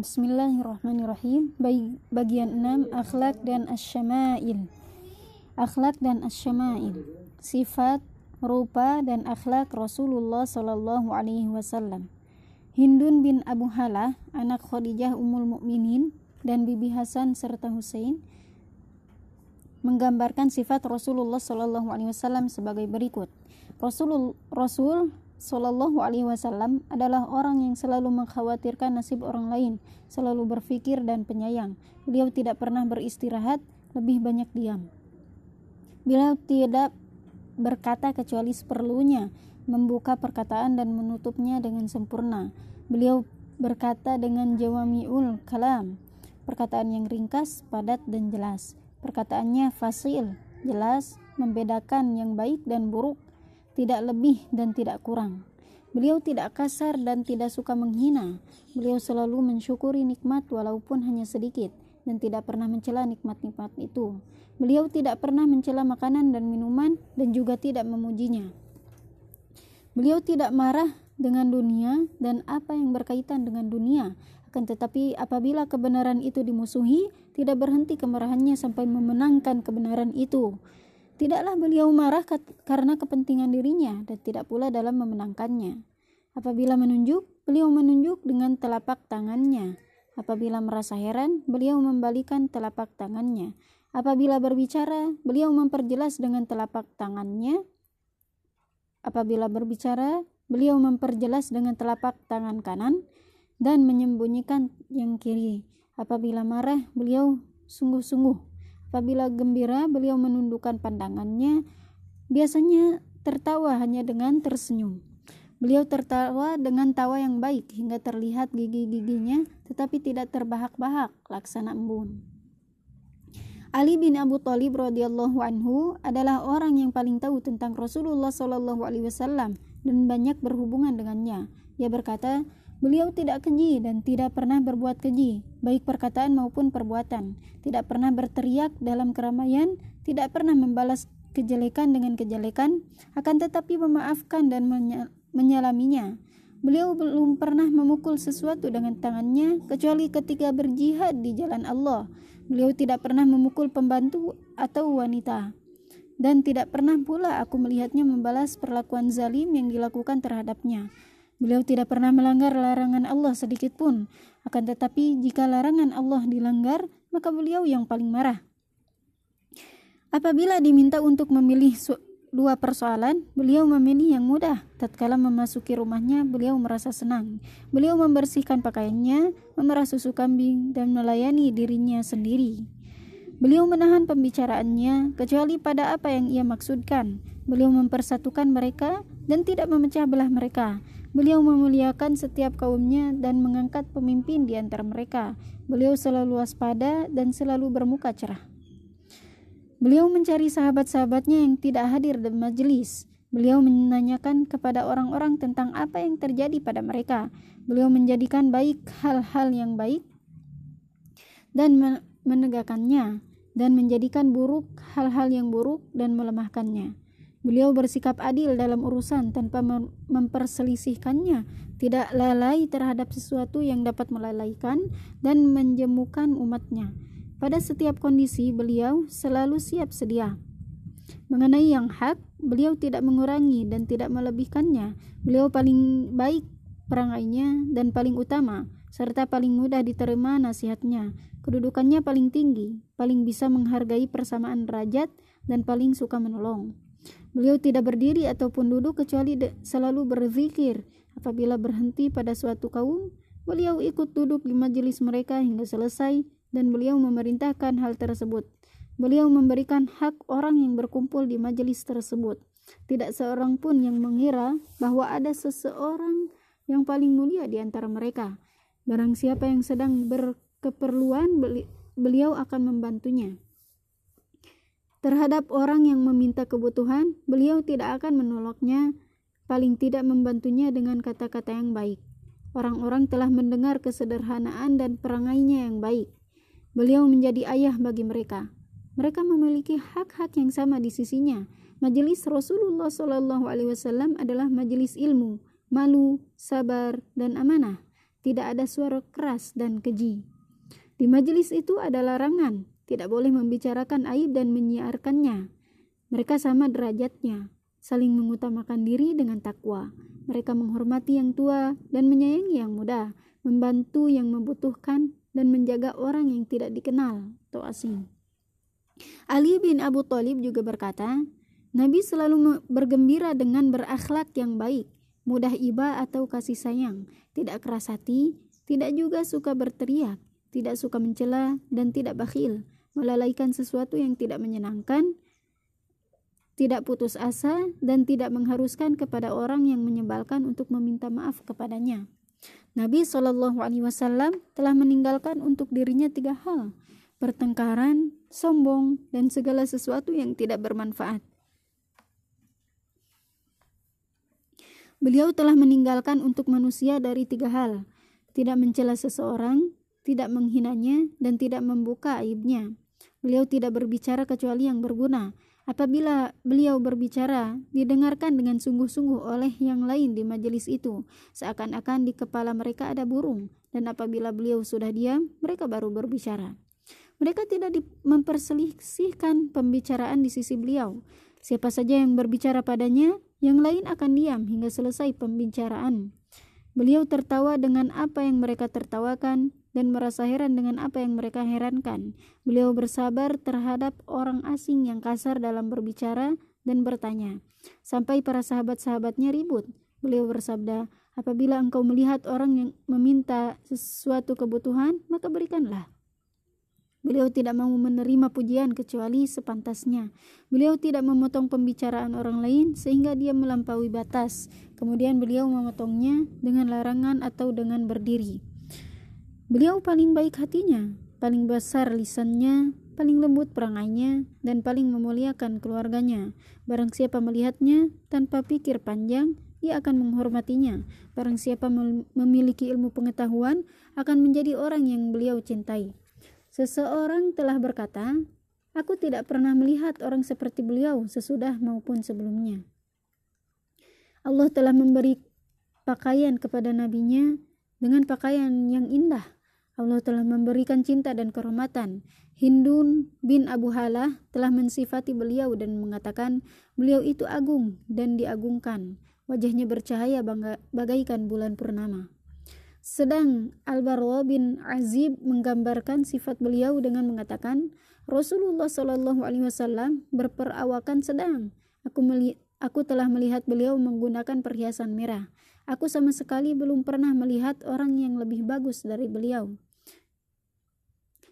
Bismillahirrahmanirrahim. Bagian 6 akhlak dan asyama'il. Akhlak dan asyama'il. Sifat, rupa dan akhlak Rasulullah sallallahu alaihi wasallam. Hindun bin Abu Halah, anak Khadijah Ummul Mukminin dan Bibi Hasan serta Husain menggambarkan sifat Rasulullah sallallahu alaihi wasallam sebagai berikut. Rasul Rasul Shallallahu Alaihi Wasallam adalah orang yang selalu mengkhawatirkan nasib orang lain, selalu berpikir dan penyayang. Beliau tidak pernah beristirahat, lebih banyak diam. Beliau tidak berkata kecuali seperlunya, membuka perkataan dan menutupnya dengan sempurna. Beliau berkata dengan jawamiul kalam, perkataan yang ringkas, padat dan jelas. Perkataannya fasil, jelas, membedakan yang baik dan buruk tidak lebih dan tidak kurang. Beliau tidak kasar dan tidak suka menghina. Beliau selalu mensyukuri nikmat walaupun hanya sedikit dan tidak pernah mencela nikmat-nikmat itu. Beliau tidak pernah mencela makanan dan minuman dan juga tidak memujinya. Beliau tidak marah dengan dunia dan apa yang berkaitan dengan dunia. Akan tetapi apabila kebenaran itu dimusuhi, tidak berhenti kemarahannya sampai memenangkan kebenaran itu. Tidaklah beliau marah karena kepentingan dirinya dan tidak pula dalam memenangkannya. Apabila menunjuk, beliau menunjuk dengan telapak tangannya. Apabila merasa heran, beliau membalikan telapak tangannya. Apabila berbicara, beliau memperjelas dengan telapak tangannya. Apabila berbicara, beliau memperjelas dengan telapak tangan kanan dan menyembunyikan yang kiri. Apabila marah, beliau sungguh-sungguh Apabila gembira, beliau menundukkan pandangannya, biasanya tertawa hanya dengan tersenyum. Beliau tertawa dengan tawa yang baik hingga terlihat gigi-giginya, tetapi tidak terbahak-bahak laksana embun. Ali bin Abu Thalib radhiyallahu anhu adalah orang yang paling tahu tentang Rasulullah Shallallahu alaihi wasallam dan banyak berhubungan dengannya. Dia berkata, Beliau tidak keji dan tidak pernah berbuat keji, baik perkataan maupun perbuatan. Tidak pernah berteriak dalam keramaian, tidak pernah membalas kejelekan dengan kejelekan, akan tetapi memaafkan dan menyalaminya. Beliau belum pernah memukul sesuatu dengan tangannya kecuali ketika berjihad di jalan Allah. Beliau tidak pernah memukul pembantu atau wanita. Dan tidak pernah pula aku melihatnya membalas perlakuan zalim yang dilakukan terhadapnya. Beliau tidak pernah melanggar larangan Allah sedikit pun. Akan tetapi jika larangan Allah dilanggar, maka beliau yang paling marah. Apabila diminta untuk memilih dua persoalan, beliau memilih yang mudah. Tatkala memasuki rumahnya, beliau merasa senang. Beliau membersihkan pakaiannya, memerah susu kambing, dan melayani dirinya sendiri. Beliau menahan pembicaraannya, kecuali pada apa yang ia maksudkan. Beliau mempersatukan mereka dan tidak memecah belah mereka. Beliau memuliakan setiap kaumnya dan mengangkat pemimpin di antara mereka. Beliau selalu waspada dan selalu bermuka cerah. Beliau mencari sahabat-sahabatnya yang tidak hadir di majelis. Beliau menanyakan kepada orang-orang tentang apa yang terjadi pada mereka. Beliau menjadikan baik hal-hal yang baik dan menegakkannya dan menjadikan buruk hal-hal yang buruk dan melemahkannya. Beliau bersikap adil dalam urusan tanpa memperselisihkannya, tidak lalai terhadap sesuatu yang dapat melalaikan dan menjemukan umatnya. Pada setiap kondisi, beliau selalu siap sedia. Mengenai yang hak, beliau tidak mengurangi dan tidak melebihkannya. Beliau paling baik perangainya dan paling utama, serta paling mudah diterima nasihatnya. Kedudukannya paling tinggi, paling bisa menghargai persamaan derajat, dan paling suka menolong. Beliau tidak berdiri ataupun duduk kecuali selalu berzikir. Apabila berhenti pada suatu kaum, beliau ikut duduk di majelis mereka hingga selesai dan beliau memerintahkan hal tersebut. Beliau memberikan hak orang yang berkumpul di majelis tersebut. Tidak seorang pun yang mengira bahwa ada seseorang yang paling mulia di antara mereka. Barang siapa yang sedang berkeperluan, beliau akan membantunya. Terhadap orang yang meminta kebutuhan, beliau tidak akan menolaknya, paling tidak membantunya dengan kata-kata yang baik. Orang-orang telah mendengar kesederhanaan dan perangainya yang baik. Beliau menjadi ayah bagi mereka. Mereka memiliki hak-hak yang sama di sisinya. Majelis Rasulullah Shallallahu Alaihi Wasallam adalah majelis ilmu, malu, sabar, dan amanah. tidak ada suara keras dan keji. Di majelis itu ada larangan, tidak boleh membicarakan aib dan menyiarkannya. Mereka sama derajatnya, saling mengutamakan diri dengan takwa. Mereka menghormati yang tua dan menyayangi yang muda, membantu yang membutuhkan dan menjaga orang yang tidak dikenal atau asing. Ali bin Abu Thalib juga berkata, Nabi selalu bergembira dengan berakhlak yang baik, mudah iba atau kasih sayang, tidak keras hati, tidak juga suka berteriak, tidak suka mencela, dan tidak bakhil, melalaikan sesuatu yang tidak menyenangkan, tidak putus asa, dan tidak mengharuskan kepada orang yang menyebalkan untuk meminta maaf kepadanya. Nabi Wasallam telah meninggalkan untuk dirinya tiga hal: pertengkaran, sombong, dan segala sesuatu yang tidak bermanfaat. Beliau telah meninggalkan untuk manusia dari tiga hal: tidak mencela seseorang, tidak menghinanya, dan tidak membuka aibnya. Beliau tidak berbicara kecuali yang berguna. Apabila beliau berbicara, didengarkan dengan sungguh-sungguh oleh yang lain di majelis itu, seakan-akan di kepala mereka ada burung, dan apabila beliau sudah diam, mereka baru berbicara. Mereka tidak memperselisihkan pembicaraan di sisi beliau. Siapa saja yang berbicara padanya, yang lain akan diam hingga selesai pembicaraan. Beliau tertawa dengan apa yang mereka tertawakan dan merasa heran dengan apa yang mereka herankan. Beliau bersabar terhadap orang asing yang kasar dalam berbicara dan bertanya, sampai para sahabat-sahabatnya ribut. Beliau bersabda, "Apabila engkau melihat orang yang meminta sesuatu kebutuhan, maka berikanlah." Beliau tidak mau menerima pujian kecuali sepantasnya. Beliau tidak memotong pembicaraan orang lain sehingga dia melampaui batas. Kemudian beliau memotongnya dengan larangan atau dengan berdiri. Beliau paling baik hatinya, paling besar lisannya, paling lembut perangainya, dan paling memuliakan keluarganya. Barang siapa melihatnya tanpa pikir panjang, ia akan menghormatinya. Barang siapa memiliki ilmu pengetahuan, akan menjadi orang yang beliau cintai. Seseorang telah berkata, Aku tidak pernah melihat orang seperti beliau sesudah maupun sebelumnya. Allah telah memberi pakaian kepada nabinya dengan pakaian yang indah. Allah telah memberikan cinta dan kehormatan. Hindun bin Abu Halah telah mensifati beliau dan mengatakan beliau itu agung dan diagungkan. Wajahnya bercahaya bagaikan bulan purnama. Sedang Al-Barwa bin Azib menggambarkan sifat beliau dengan mengatakan, Rasulullah Shallallahu Alaihi Wasallam berperawakan sedang. Aku aku telah melihat beliau menggunakan perhiasan merah. Aku sama sekali belum pernah melihat orang yang lebih bagus dari beliau.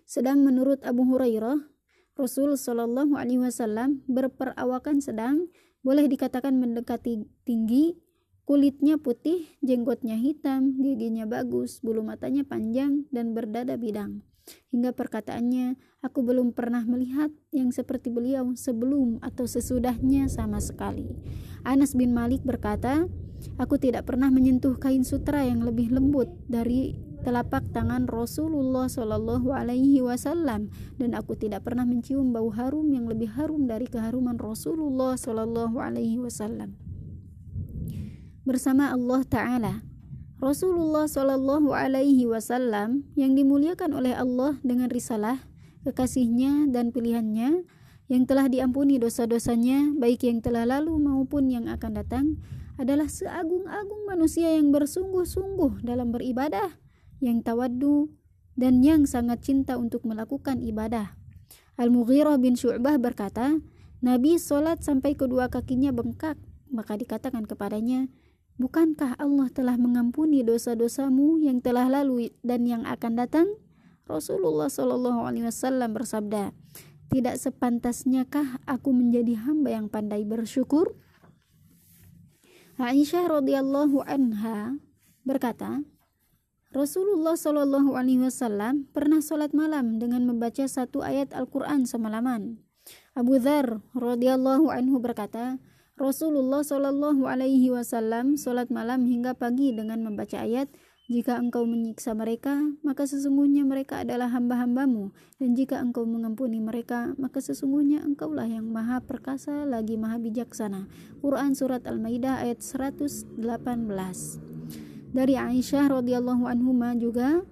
Sedang menurut Abu Hurairah, Rasul Shallallahu Alaihi Wasallam berperawakan sedang, boleh dikatakan mendekati tinggi, Kulitnya putih, jenggotnya hitam, giginya bagus, bulu matanya panjang, dan berdada bidang. Hingga perkataannya, aku belum pernah melihat yang seperti beliau sebelum atau sesudahnya sama sekali. Anas bin Malik berkata, aku tidak pernah menyentuh kain sutra yang lebih lembut dari telapak tangan Rasulullah Shallallahu Alaihi Wasallam dan aku tidak pernah mencium bau harum yang lebih harum dari keharuman Rasulullah Shallallahu Alaihi Wasallam bersama Allah Ta'ala. Rasulullah Shallallahu Alaihi Wasallam yang dimuliakan oleh Allah dengan risalah, kekasihnya dan pilihannya yang telah diampuni dosa-dosanya baik yang telah lalu maupun yang akan datang adalah seagung-agung manusia yang bersungguh-sungguh dalam beribadah, yang tawaddu dan yang sangat cinta untuk melakukan ibadah. Al-Mughirah bin Syu'bah berkata, Nabi sholat sampai kedua kakinya bengkak, maka dikatakan kepadanya, Bukankah Allah telah mengampuni dosa-dosamu yang telah lalu dan yang akan datang? Rasulullah Shallallahu Alaihi Wasallam bersabda, tidak sepantasnyakah aku menjadi hamba yang pandai bersyukur? Aisyah radhiyallahu anha berkata, Rasulullah Shallallahu Alaihi Wasallam pernah sholat malam dengan membaca satu ayat Al-Quran semalaman. Abu Dhar radhiyallahu anhu berkata, Rasulullah Shallallahu Alaihi Wasallam sholat malam hingga pagi dengan membaca ayat jika engkau menyiksa mereka, maka sesungguhnya mereka adalah hamba-hambamu. Dan jika engkau mengampuni mereka, maka sesungguhnya engkaulah yang maha perkasa lagi maha bijaksana. Quran Surat Al-Maidah ayat 118 dari Aisyah radhiyallahu anhu juga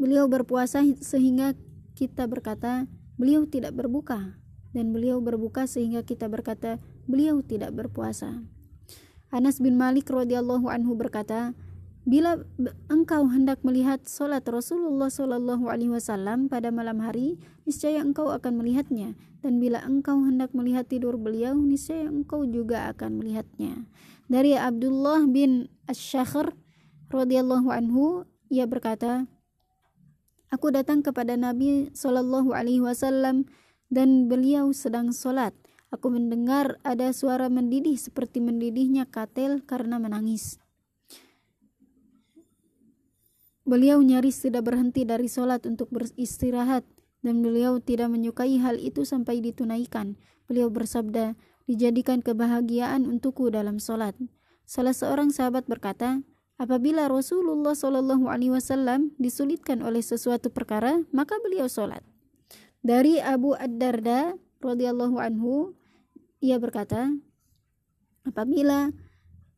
beliau berpuasa sehingga kita berkata beliau tidak berbuka dan beliau berbuka sehingga kita berkata beliau tidak berpuasa. Anas bin Malik radhiyallahu anhu berkata, Bila engkau hendak melihat solat Rasulullah Shallallahu Alaihi Wasallam pada malam hari, niscaya engkau akan melihatnya. Dan bila engkau hendak melihat tidur beliau, niscaya engkau juga akan melihatnya. Dari Abdullah bin Ash-Shakhr radhiyallahu anhu, ia berkata, Aku datang kepada Nabi Shallallahu Alaihi Wasallam dan beliau sedang solat. Aku mendengar ada suara mendidih seperti mendidihnya katel karena menangis. Beliau nyaris tidak berhenti dari sholat untuk beristirahat dan beliau tidak menyukai hal itu sampai ditunaikan. Beliau bersabda, dijadikan kebahagiaan untukku dalam sholat. Salah seorang sahabat berkata, apabila Rasulullah Shallallahu Alaihi Wasallam disulitkan oleh sesuatu perkara, maka beliau sholat. Dari Abu Ad-Darda radhiyallahu anhu, ia berkata, apabila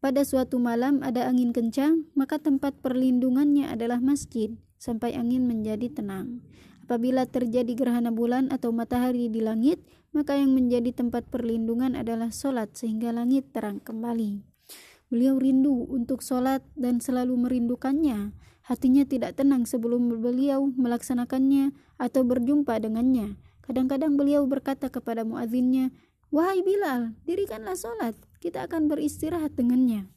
pada suatu malam ada angin kencang, maka tempat perlindungannya adalah masjid sampai angin menjadi tenang. Apabila terjadi gerhana bulan atau matahari di langit, maka yang menjadi tempat perlindungan adalah solat sehingga langit terang kembali. Beliau rindu untuk solat dan selalu merindukannya. Hatinya tidak tenang sebelum beliau melaksanakannya atau berjumpa dengannya. Kadang-kadang beliau berkata kepada muadzinnya, Wahai Bilal, dirikanlah solat kita akan beristirahat dengannya.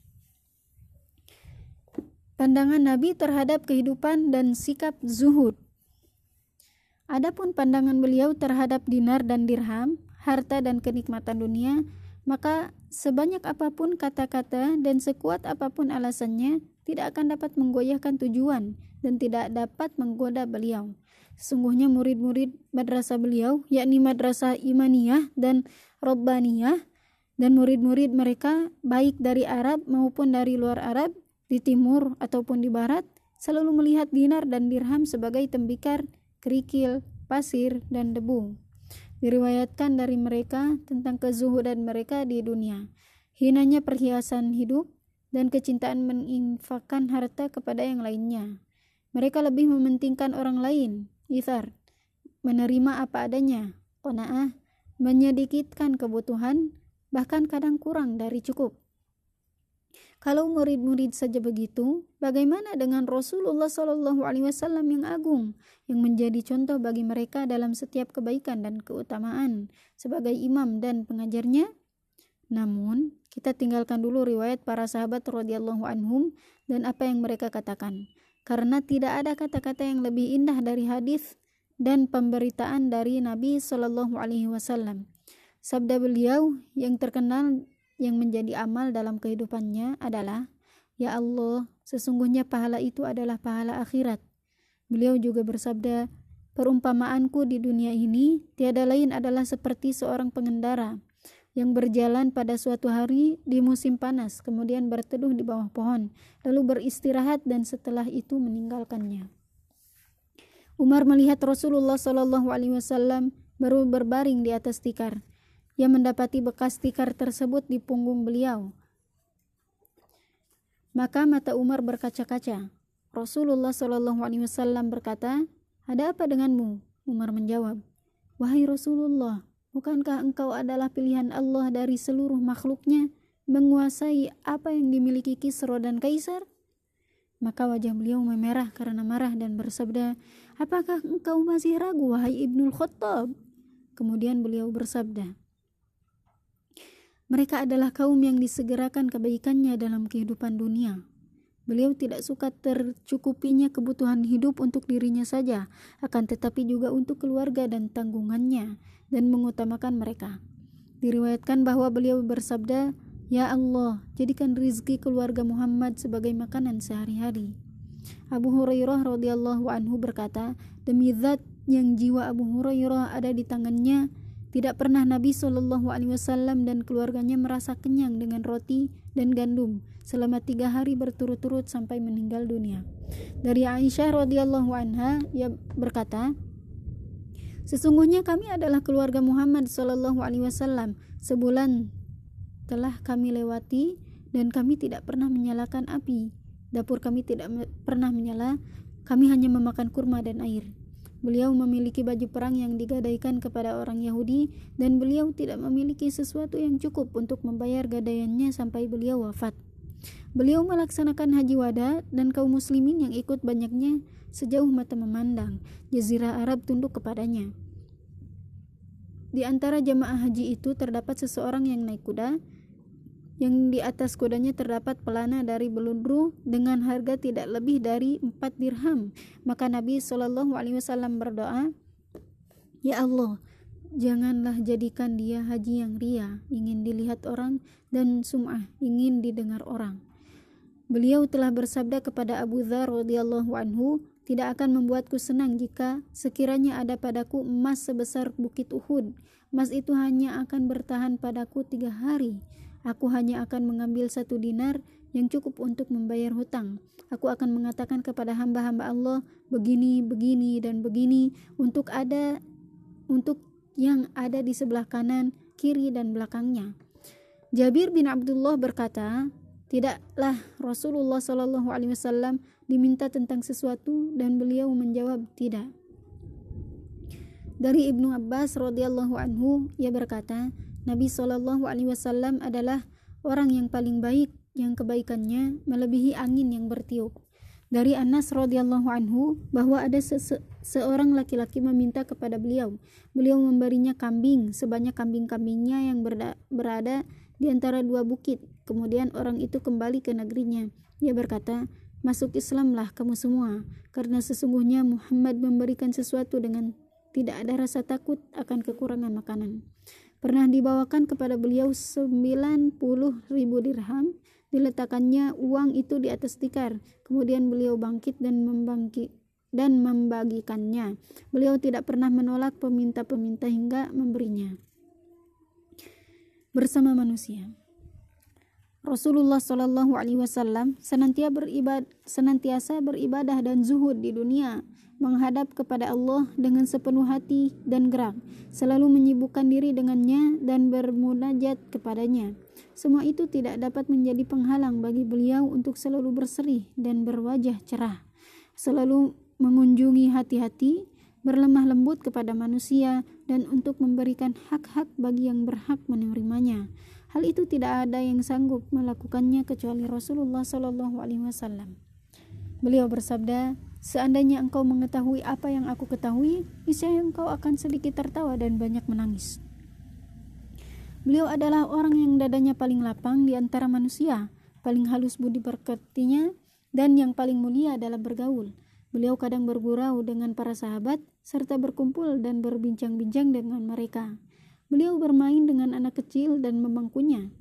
Pandangan Nabi terhadap kehidupan dan sikap zuhud. Adapun pandangan beliau terhadap dinar dan dirham, harta dan kenikmatan dunia, maka sebanyak apa pun kata-kata dan sekuat apa pun alasannya tidak akan dapat menggoyahkan tujuan dan tidak dapat menggoda beliau. Sesungguhnya murid-murid madrasah beliau, yakni madrasah imaniyah dan robbaniyah, dan murid-murid mereka baik dari Arab maupun dari luar Arab di timur ataupun di barat selalu melihat dinar dan dirham sebagai tembikar, kerikil, pasir, dan debu. Diriwayatkan dari mereka tentang kezuhudan mereka di dunia, hinanya perhiasan hidup, dan kecintaan menginfakkan harta kepada yang lainnya. Mereka lebih mementingkan orang lain, ithar, menerima apa adanya, kona'ah, menyedikitkan kebutuhan, bahkan kadang kurang dari cukup. Kalau murid-murid saja begitu, bagaimana dengan Rasulullah Shallallahu Alaihi Wasallam yang agung, yang menjadi contoh bagi mereka dalam setiap kebaikan dan keutamaan sebagai imam dan pengajarnya? Namun, kita tinggalkan dulu riwayat para sahabat radhiyallahu anhum dan apa yang mereka katakan, karena tidak ada kata-kata yang lebih indah dari hadis dan pemberitaan dari Nabi Shallallahu Alaihi Wasallam Sabda beliau yang terkenal yang menjadi amal dalam kehidupannya adalah, Ya Allah, sesungguhnya pahala itu adalah pahala akhirat. Beliau juga bersabda, Perumpamaanku di dunia ini tiada lain adalah seperti seorang pengendara yang berjalan pada suatu hari di musim panas, kemudian berteduh di bawah pohon, lalu beristirahat dan setelah itu meninggalkannya. Umar melihat Rasulullah Shallallahu Alaihi Wasallam baru berbaring di atas tikar. Ia mendapati bekas tikar tersebut di punggung beliau. Maka mata Umar berkaca-kaca. Rasulullah Wasallam berkata, "Ada apa denganmu?" Umar menjawab, "Wahai Rasulullah, bukankah engkau adalah pilihan Allah dari seluruh makhluknya, menguasai apa yang dimiliki Kisra dan Kaisar?" Maka wajah beliau memerah karena marah dan bersabda, Apakah engkau masih ragu, wahai Ibnul Khattab? Kemudian beliau bersabda, mereka adalah kaum yang disegerakan kebaikannya dalam kehidupan dunia. Beliau tidak suka tercukupinya kebutuhan hidup untuk dirinya saja, akan tetapi juga untuk keluarga dan tanggungannya, dan mengutamakan mereka. Diriwayatkan bahwa beliau bersabda, Ya Allah, jadikan rizki keluarga Muhammad sebagai makanan sehari-hari. Abu Hurairah radhiyallahu anhu berkata, demi zat yang jiwa Abu Hurairah ada di tangannya, tidak pernah Nabi Shallallahu Alaihi Wasallam dan keluarganya merasa kenyang dengan roti dan gandum selama tiga hari berturut-turut sampai meninggal dunia. Dari Aisyah radhiyallahu anha, ia berkata, Sesungguhnya kami adalah keluarga Muhammad Shallallahu Alaihi Wasallam. Sebulan telah kami lewati dan kami tidak pernah menyalakan api. Dapur kami tidak pernah menyala, kami hanya memakan kurma dan air. Beliau memiliki baju perang yang digadaikan kepada orang Yahudi dan beliau tidak memiliki sesuatu yang cukup untuk membayar gadaiannya sampai beliau wafat. Beliau melaksanakan haji wada dan kaum muslimin yang ikut banyaknya sejauh mata memandang. Jazirah Arab tunduk kepadanya. Di antara jamaah haji itu terdapat seseorang yang naik kuda, yang di atas kudanya terdapat pelana dari beludru dengan harga tidak lebih dari empat dirham. Maka Nabi Wasallam berdoa, Ya Allah, janganlah jadikan dia haji yang ria, ingin dilihat orang dan sum'ah, ingin didengar orang. Beliau telah bersabda kepada Abu Dhar radhiyallahu anhu, tidak akan membuatku senang jika sekiranya ada padaku emas sebesar bukit Uhud. Emas itu hanya akan bertahan padaku tiga hari. Aku hanya akan mengambil satu dinar yang cukup untuk membayar hutang. Aku akan mengatakan kepada hamba-hamba Allah begini, begini, dan begini untuk ada untuk yang ada di sebelah kanan, kiri, dan belakangnya. Jabir bin Abdullah berkata, tidaklah Rasulullah Shallallahu Alaihi Wasallam diminta tentang sesuatu dan beliau menjawab tidak. Dari Ibnu Abbas radhiyallahu anhu ia berkata, Nabi Wasallam adalah orang yang paling baik yang kebaikannya melebihi angin yang bertiup. Dari Anas radhiyallahu anhu bahwa ada se seorang laki-laki meminta kepada beliau. Beliau memberinya kambing sebanyak kambing-kambingnya yang berada di antara dua bukit. Kemudian orang itu kembali ke negerinya. Ia berkata, "Masuk Islamlah kamu semua, karena sesungguhnya Muhammad memberikan sesuatu dengan tidak ada rasa takut akan kekurangan makanan." Pernah dibawakan kepada beliau 90 ribu dirham, diletakkannya uang itu di atas tikar. Kemudian beliau bangkit dan membangkit dan membagikannya. Beliau tidak pernah menolak peminta-peminta hingga memberinya. Bersama manusia. Rasulullah Shallallahu Alaihi Wasallam senantiasa beribadah, senantiasa beribadah dan zuhud di dunia menghadap kepada Allah dengan sepenuh hati dan gerak, selalu menyibukkan diri dengannya dan bermunajat kepadanya. Semua itu tidak dapat menjadi penghalang bagi beliau untuk selalu berseri dan berwajah cerah, selalu mengunjungi hati-hati, berlemah lembut kepada manusia, dan untuk memberikan hak-hak bagi yang berhak menerimanya. Hal itu tidak ada yang sanggup melakukannya kecuali Rasulullah Shallallahu Alaihi Wasallam. Beliau bersabda, Seandainya engkau mengetahui apa yang aku ketahui, niscaya engkau akan sedikit tertawa dan banyak menangis. Beliau adalah orang yang dadanya paling lapang di antara manusia, paling halus budi berkatinya, dan yang paling mulia dalam bergaul. Beliau kadang bergurau dengan para sahabat, serta berkumpul dan berbincang-bincang dengan mereka. Beliau bermain dengan anak kecil dan memangkunya.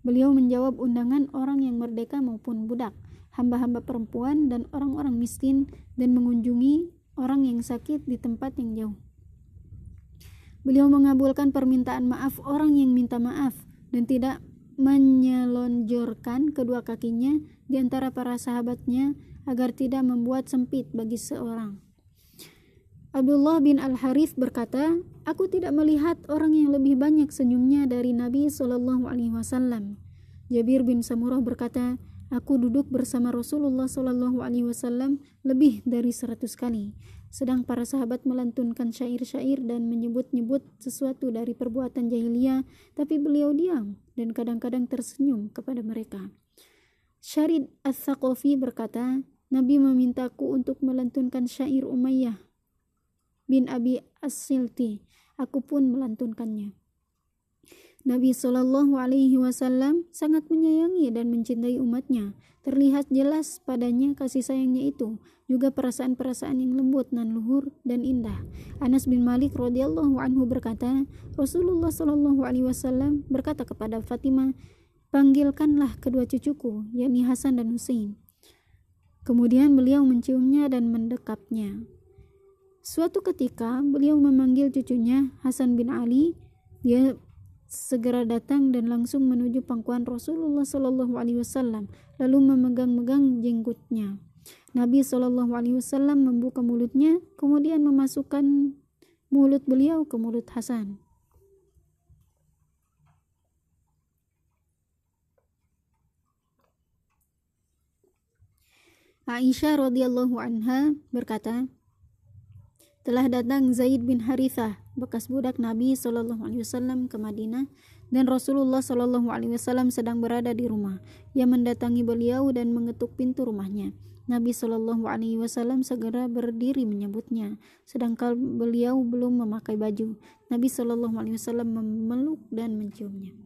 Beliau menjawab undangan orang yang merdeka maupun budak hamba-hamba perempuan dan orang-orang miskin dan mengunjungi orang yang sakit di tempat yang jauh. Beliau mengabulkan permintaan maaf orang yang minta maaf dan tidak menyelonjorkan kedua kakinya di antara para sahabatnya agar tidak membuat sempit bagi seorang. Abdullah bin Al-Harith berkata, Aku tidak melihat orang yang lebih banyak senyumnya dari Nabi Wasallam. Jabir bin Samurah berkata, Aku duduk bersama Rasulullah Wasallam lebih dari seratus kali. Sedang para sahabat melantunkan syair-syair dan menyebut-nyebut sesuatu dari perbuatan jahiliyah, tapi beliau diam dan kadang-kadang tersenyum kepada mereka. Syarid As-Saqafi berkata, Nabi memintaku untuk melantunkan syair Umayyah bin Abi As-Silti. Aku pun melantunkannya. Nabi Shallallahu Alaihi Wasallam sangat menyayangi dan mencintai umatnya. Terlihat jelas padanya kasih sayangnya itu, juga perasaan-perasaan yang lembut dan luhur dan indah. Anas bin Malik radhiyallahu anhu berkata, Rasulullah Shallallahu Alaihi Wasallam berkata kepada Fatimah, panggilkanlah kedua cucuku, yakni Hasan dan Hussein. Kemudian beliau menciumnya dan mendekapnya. Suatu ketika beliau memanggil cucunya Hasan bin Ali, dia segera datang dan langsung menuju pangkuan Rasulullah Shallallahu Alaihi Wasallam lalu memegang-megang jenggotnya. Nabi Shallallahu Alaihi Wasallam membuka mulutnya kemudian memasukkan mulut beliau ke mulut Hasan. Aisyah radhiyallahu anha berkata, telah datang Zaid bin Harithah, bekas budak Nabi Shallallahu Alaihi Wasallam ke Madinah, dan Rasulullah Shallallahu Alaihi Wasallam sedang berada di rumah. Ia mendatangi beliau dan mengetuk pintu rumahnya. Nabi Shallallahu Alaihi Wasallam segera berdiri menyebutnya, sedangkan beliau belum memakai baju. Nabi Shallallahu Alaihi Wasallam memeluk dan menciumnya.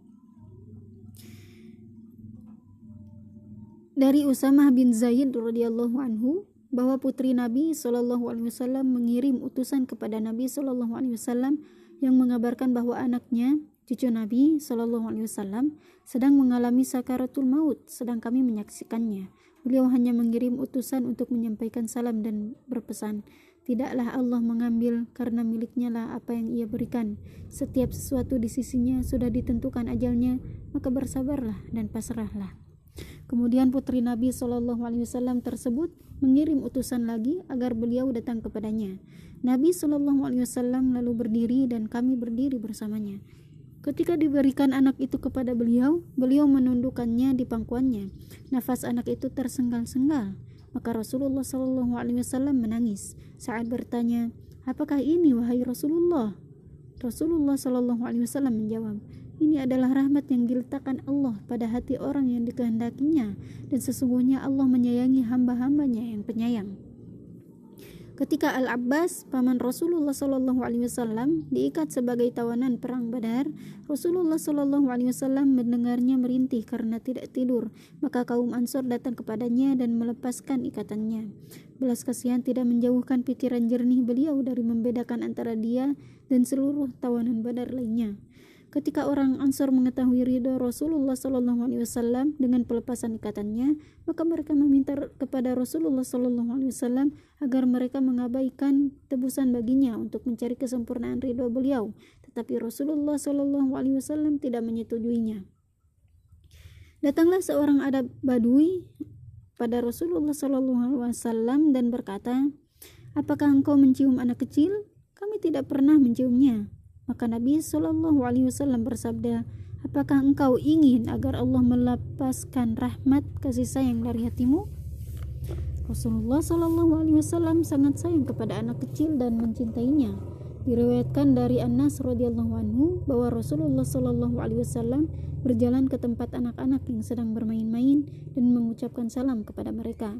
Dari Usamah bin Zaid radhiyallahu anhu, bahwa putri Nabi Shallallahu Alaihi Wasallam mengirim utusan kepada Nabi Shallallahu Alaihi Wasallam yang mengabarkan bahwa anaknya cucu Nabi Shallallahu Alaihi Wasallam sedang mengalami sakaratul maut, sedang kami menyaksikannya. Beliau hanya mengirim utusan untuk menyampaikan salam dan berpesan, Tidaklah Allah mengambil karena miliknya lah apa yang ia berikan. Setiap sesuatu di sisinya sudah ditentukan ajalnya, maka bersabarlah dan pasrahlah. Kemudian putri Nabi Shallallahu Alaihi Wasallam tersebut mengirim utusan lagi agar beliau datang kepadanya. Nabi Shallallahu Alaihi Wasallam lalu berdiri dan kami berdiri bersamanya. Ketika diberikan anak itu kepada beliau, beliau menundukkannya di pangkuannya. Nafas anak itu tersenggal-senggal. Maka Rasulullah Shallallahu Alaihi Wasallam menangis saat bertanya, apakah ini wahai Rasulullah? Rasulullah Shallallahu Alaihi Wasallam menjawab, ini adalah rahmat yang diletakkan Allah pada hati orang yang dikehendakinya dan sesungguhnya Allah menyayangi hamba-hambanya yang penyayang. Ketika Al-Abbas, paman Rasulullah Wasallam, diikat sebagai tawanan perang Badar, Rasulullah Wasallam mendengarnya merintih karena tidak tidur. Maka kaum Ansor datang kepadanya dan melepaskan ikatannya. Belas kasihan tidak menjauhkan pikiran jernih beliau dari membedakan antara dia dan seluruh tawanan Badar lainnya. Ketika orang Ansor mengetahui ridho Rasulullah Shallallahu Alaihi Wasallam dengan pelepasan ikatannya, maka mereka meminta kepada Rasulullah Shallallahu Alaihi Wasallam agar mereka mengabaikan tebusan baginya untuk mencari kesempurnaan ridho beliau. Tetapi Rasulullah Shallallahu Alaihi Wasallam tidak menyetujuinya. Datanglah seorang adab badui pada Rasulullah Shallallahu Alaihi Wasallam dan berkata, Apakah engkau mencium anak kecil? Kami tidak pernah menciumnya. Maka Nabi Shallallahu Alaihi Wasallam bersabda, Apakah engkau ingin agar Allah melepaskan rahmat kasih sayang dari hatimu? Rasulullah Shallallahu Alaihi Wasallam sangat sayang kepada anak kecil dan mencintainya. Diriwayatkan dari Anas radhiyallahu anhu bahwa Rasulullah Shallallahu Alaihi Wasallam berjalan ke tempat anak-anak yang sedang bermain-main dan mengucapkan salam kepada mereka.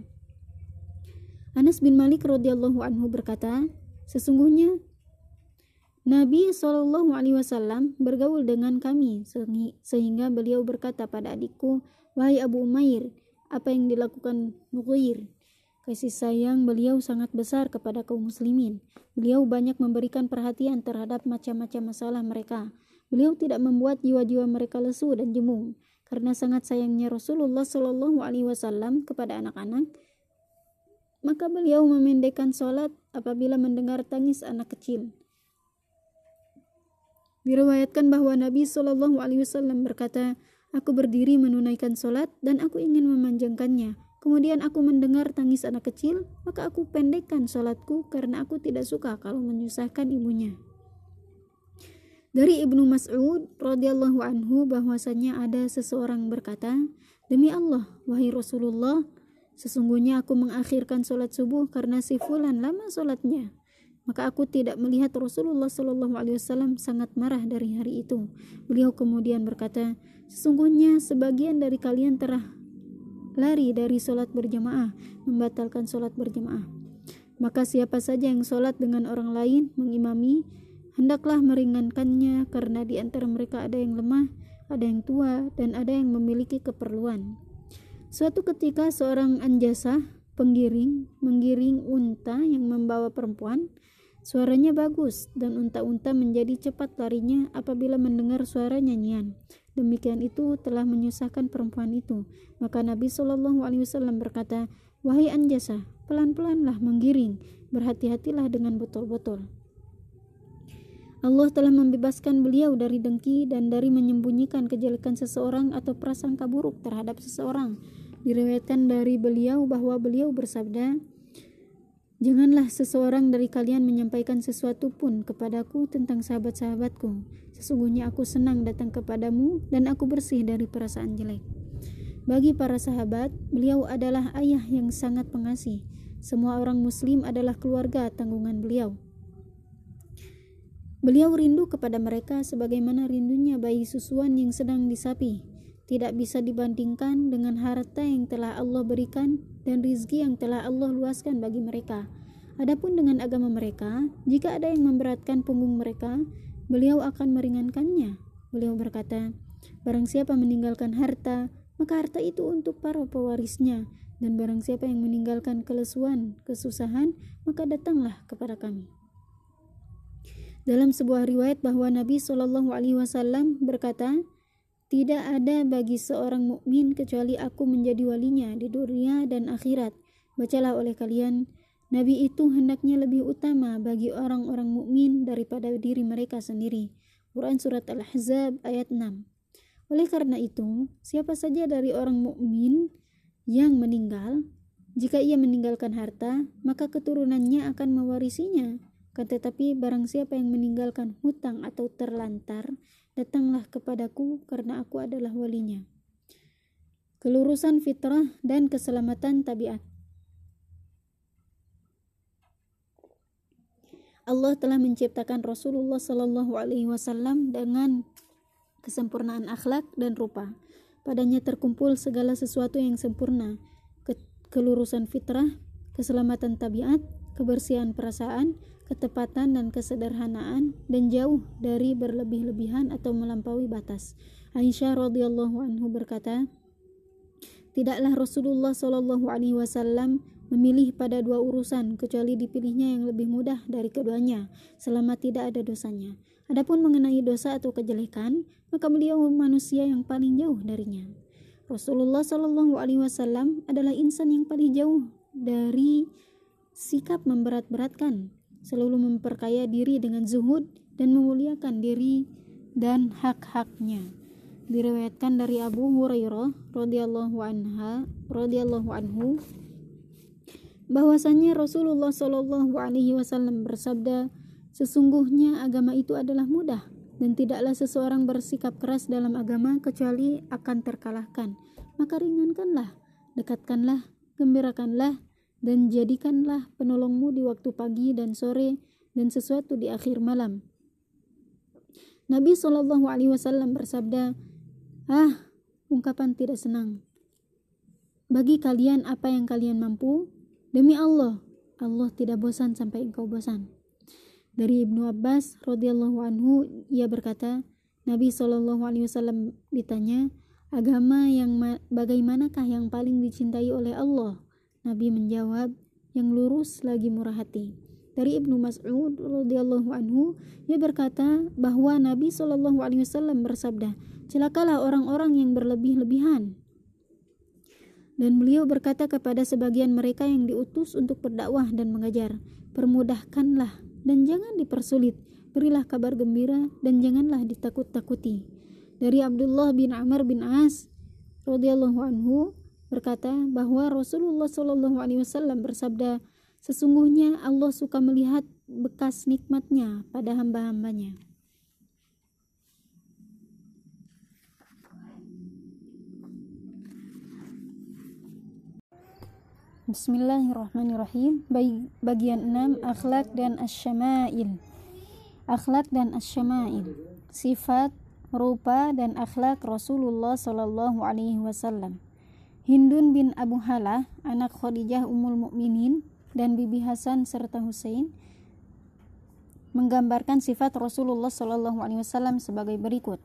Anas bin Malik radhiyallahu anhu berkata, sesungguhnya Nabi Shallallahu Alaihi Wasallam bergaul dengan kami sehingga beliau berkata pada adikku, wahai Abu Umair, apa yang dilakukan Nuqair? Kasih sayang beliau sangat besar kepada kaum muslimin. Beliau banyak memberikan perhatian terhadap macam-macam masalah mereka. Beliau tidak membuat jiwa-jiwa mereka lesu dan jemu. Karena sangat sayangnya Rasulullah Shallallahu Alaihi Wasallam kepada anak-anak, maka beliau memendekkan sholat apabila mendengar tangis anak kecil. Diriwayatkan bahwa Nabi Shallallahu Alaihi Wasallam berkata, Aku berdiri menunaikan sholat dan aku ingin memanjangkannya. Kemudian aku mendengar tangis anak kecil, maka aku pendekkan sholatku karena aku tidak suka kalau menyusahkan ibunya. Dari Ibnu Mas'ud radhiyallahu anhu bahwasanya ada seseorang berkata, Demi Allah, wahai Rasulullah, sesungguhnya aku mengakhirkan sholat subuh karena si fulan lama sholatnya maka aku tidak melihat Rasulullah Shallallahu Alaihi Wasallam sangat marah dari hari itu. Beliau kemudian berkata, sesungguhnya sebagian dari kalian telah lari dari sholat berjamaah, membatalkan sholat berjamaah. Maka siapa saja yang sholat dengan orang lain mengimami, hendaklah meringankannya karena di antara mereka ada yang lemah, ada yang tua, dan ada yang memiliki keperluan. Suatu ketika seorang anjasa penggiring menggiring unta yang membawa perempuan Suaranya bagus dan unta-unta menjadi cepat larinya apabila mendengar suara nyanyian. Demikian itu telah menyusahkan perempuan itu. Maka Nabi Shallallahu Alaihi Wasallam berkata, wahai anjasa, pelan-pelanlah menggiring, berhati-hatilah dengan botol-botol. Allah telah membebaskan beliau dari dengki dan dari menyembunyikan kejelekan seseorang atau prasangka buruk terhadap seseorang. Diriwayatkan dari beliau bahwa beliau bersabda, Janganlah seseorang dari kalian menyampaikan sesuatu pun kepadaku tentang sahabat-sahabatku. Sesungguhnya aku senang datang kepadamu dan aku bersih dari perasaan jelek. Bagi para sahabat, beliau adalah ayah yang sangat pengasih. Semua orang muslim adalah keluarga tanggungan beliau. Beliau rindu kepada mereka sebagaimana rindunya bayi susuan yang sedang disapi. Tidak bisa dibandingkan dengan harta yang telah Allah berikan dan rizki yang telah Allah luaskan bagi mereka. Adapun dengan agama mereka, jika ada yang memberatkan punggung mereka, beliau akan meringankannya. Beliau berkata, Barang siapa meninggalkan harta, maka harta itu untuk para pewarisnya, dan barang siapa yang meninggalkan kelesuan, kesusahan, maka datanglah kepada kami. Dalam sebuah riwayat bahwa Nabi Shallallahu Alaihi Wasallam berkata, tidak ada bagi seorang mukmin kecuali aku menjadi walinya di dunia dan akhirat. Bacalah oleh kalian, Nabi itu hendaknya lebih utama bagi orang-orang mukmin daripada diri mereka sendiri. Quran surat Al-Ahzab ayat 6. Oleh karena itu, siapa saja dari orang mukmin yang meninggal, jika ia meninggalkan harta, maka keturunannya akan mewarisinya tetapi barang siapa yang meninggalkan hutang atau terlantar, datanglah kepadaku karena aku adalah walinya. Kelurusan fitrah dan keselamatan tabiat. Allah telah menciptakan Rasulullah Shallallahu Alaihi Wasallam dengan kesempurnaan akhlak dan rupa. Padanya terkumpul segala sesuatu yang sempurna, ke kelurusan fitrah, keselamatan tabiat, kebersihan perasaan, ketepatan dan kesederhanaan dan jauh dari berlebih-lebihan atau melampaui batas. Aisyah radhiyallahu anhu berkata, Tidaklah Rasulullah Shallallahu alaihi wasallam memilih pada dua urusan kecuali dipilihnya yang lebih mudah dari keduanya selama tidak ada dosanya. Adapun mengenai dosa atau kejelekan, maka beliau manusia yang paling jauh darinya. Rasulullah Shallallahu alaihi wasallam adalah insan yang paling jauh dari sikap memberat-beratkan selalu memperkaya diri dengan zuhud dan memuliakan diri dan hak-haknya. Diriwayatkan dari Abu Hurairah radhiyallahu anha radhiyallahu anhu bahwasanya Rasulullah Shallallahu alaihi wasallam bersabda, sesungguhnya agama itu adalah mudah dan tidaklah seseorang bersikap keras dalam agama kecuali akan terkalahkan. Maka ringankanlah, dekatkanlah, gembirakanlah dan jadikanlah penolongmu di waktu pagi dan sore dan sesuatu di akhir malam. Nabi Shallallahu Alaihi Wasallam bersabda, ah ungkapan tidak senang. Bagi kalian apa yang kalian mampu, demi Allah, Allah tidak bosan sampai engkau bosan. Dari Ibnu Abbas radhiyallahu anhu ia berkata, Nabi Shallallahu Alaihi Wasallam ditanya, agama yang bagaimanakah yang paling dicintai oleh Allah? Nabi menjawab, yang lurus lagi murah hati. Dari Ibnu Mas'ud radhiyallahu anhu, ia berkata bahwa Nabi wasallam bersabda, "Celakalah orang-orang yang berlebih-lebihan." Dan beliau berkata kepada sebagian mereka yang diutus untuk berdakwah dan mengajar, "Permudahkanlah dan jangan dipersulit. Berilah kabar gembira dan janganlah ditakut-takuti." Dari Abdullah bin Amr bin As radhiyallahu anhu, berkata bahwa Rasulullah Shallallahu Alaihi Wasallam bersabda, sesungguhnya Allah suka melihat bekas nikmatnya pada hamba-hambanya. Bismillahirrahmanirrahim. Bagian 6 akhlak dan asyama'il. Akhlak dan asyama'il. Sifat, rupa dan akhlak Rasulullah sallallahu alaihi wasallam. Hindun bin Abu Halah, anak Khadijah Ummul Mukminin dan Bibi Hasan serta Hussein menggambarkan sifat Rasulullah Shallallahu Alaihi Wasallam sebagai berikut.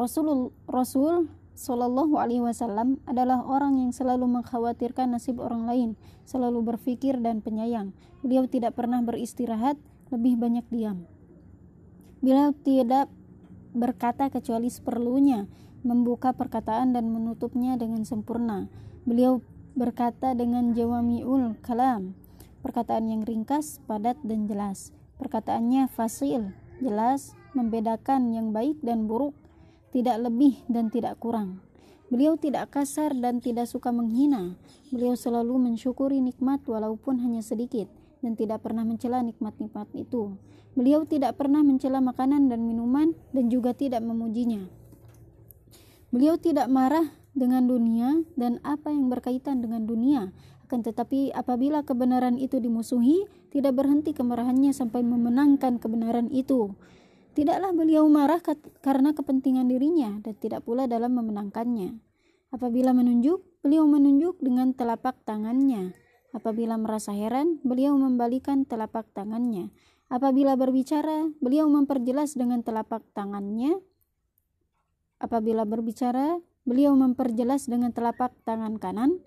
Rasul Rasul Shallallahu Alaihi Wasallam adalah orang yang selalu mengkhawatirkan nasib orang lain, selalu berfikir dan penyayang. Beliau tidak pernah beristirahat, lebih banyak diam. Beliau tidak berkata kecuali seperlunya, membuka perkataan dan menutupnya dengan sempurna. Beliau berkata dengan jawami'ul kalam, perkataan yang ringkas, padat, dan jelas. Perkataannya fasil, jelas, membedakan yang baik dan buruk, tidak lebih dan tidak kurang. Beliau tidak kasar dan tidak suka menghina. Beliau selalu mensyukuri nikmat walaupun hanya sedikit dan tidak pernah mencela nikmat-nikmat itu. Beliau tidak pernah mencela makanan dan minuman dan juga tidak memujinya. Beliau tidak marah dengan dunia dan apa yang berkaitan dengan dunia. Akan tetapi apabila kebenaran itu dimusuhi, tidak berhenti kemarahannya sampai memenangkan kebenaran itu. Tidaklah beliau marah karena kepentingan dirinya dan tidak pula dalam memenangkannya. Apabila menunjuk, beliau menunjuk dengan telapak tangannya. Apabila merasa heran, beliau membalikan telapak tangannya. Apabila berbicara, beliau memperjelas dengan telapak tangannya. Apabila berbicara, beliau memperjelas dengan telapak tangan kanan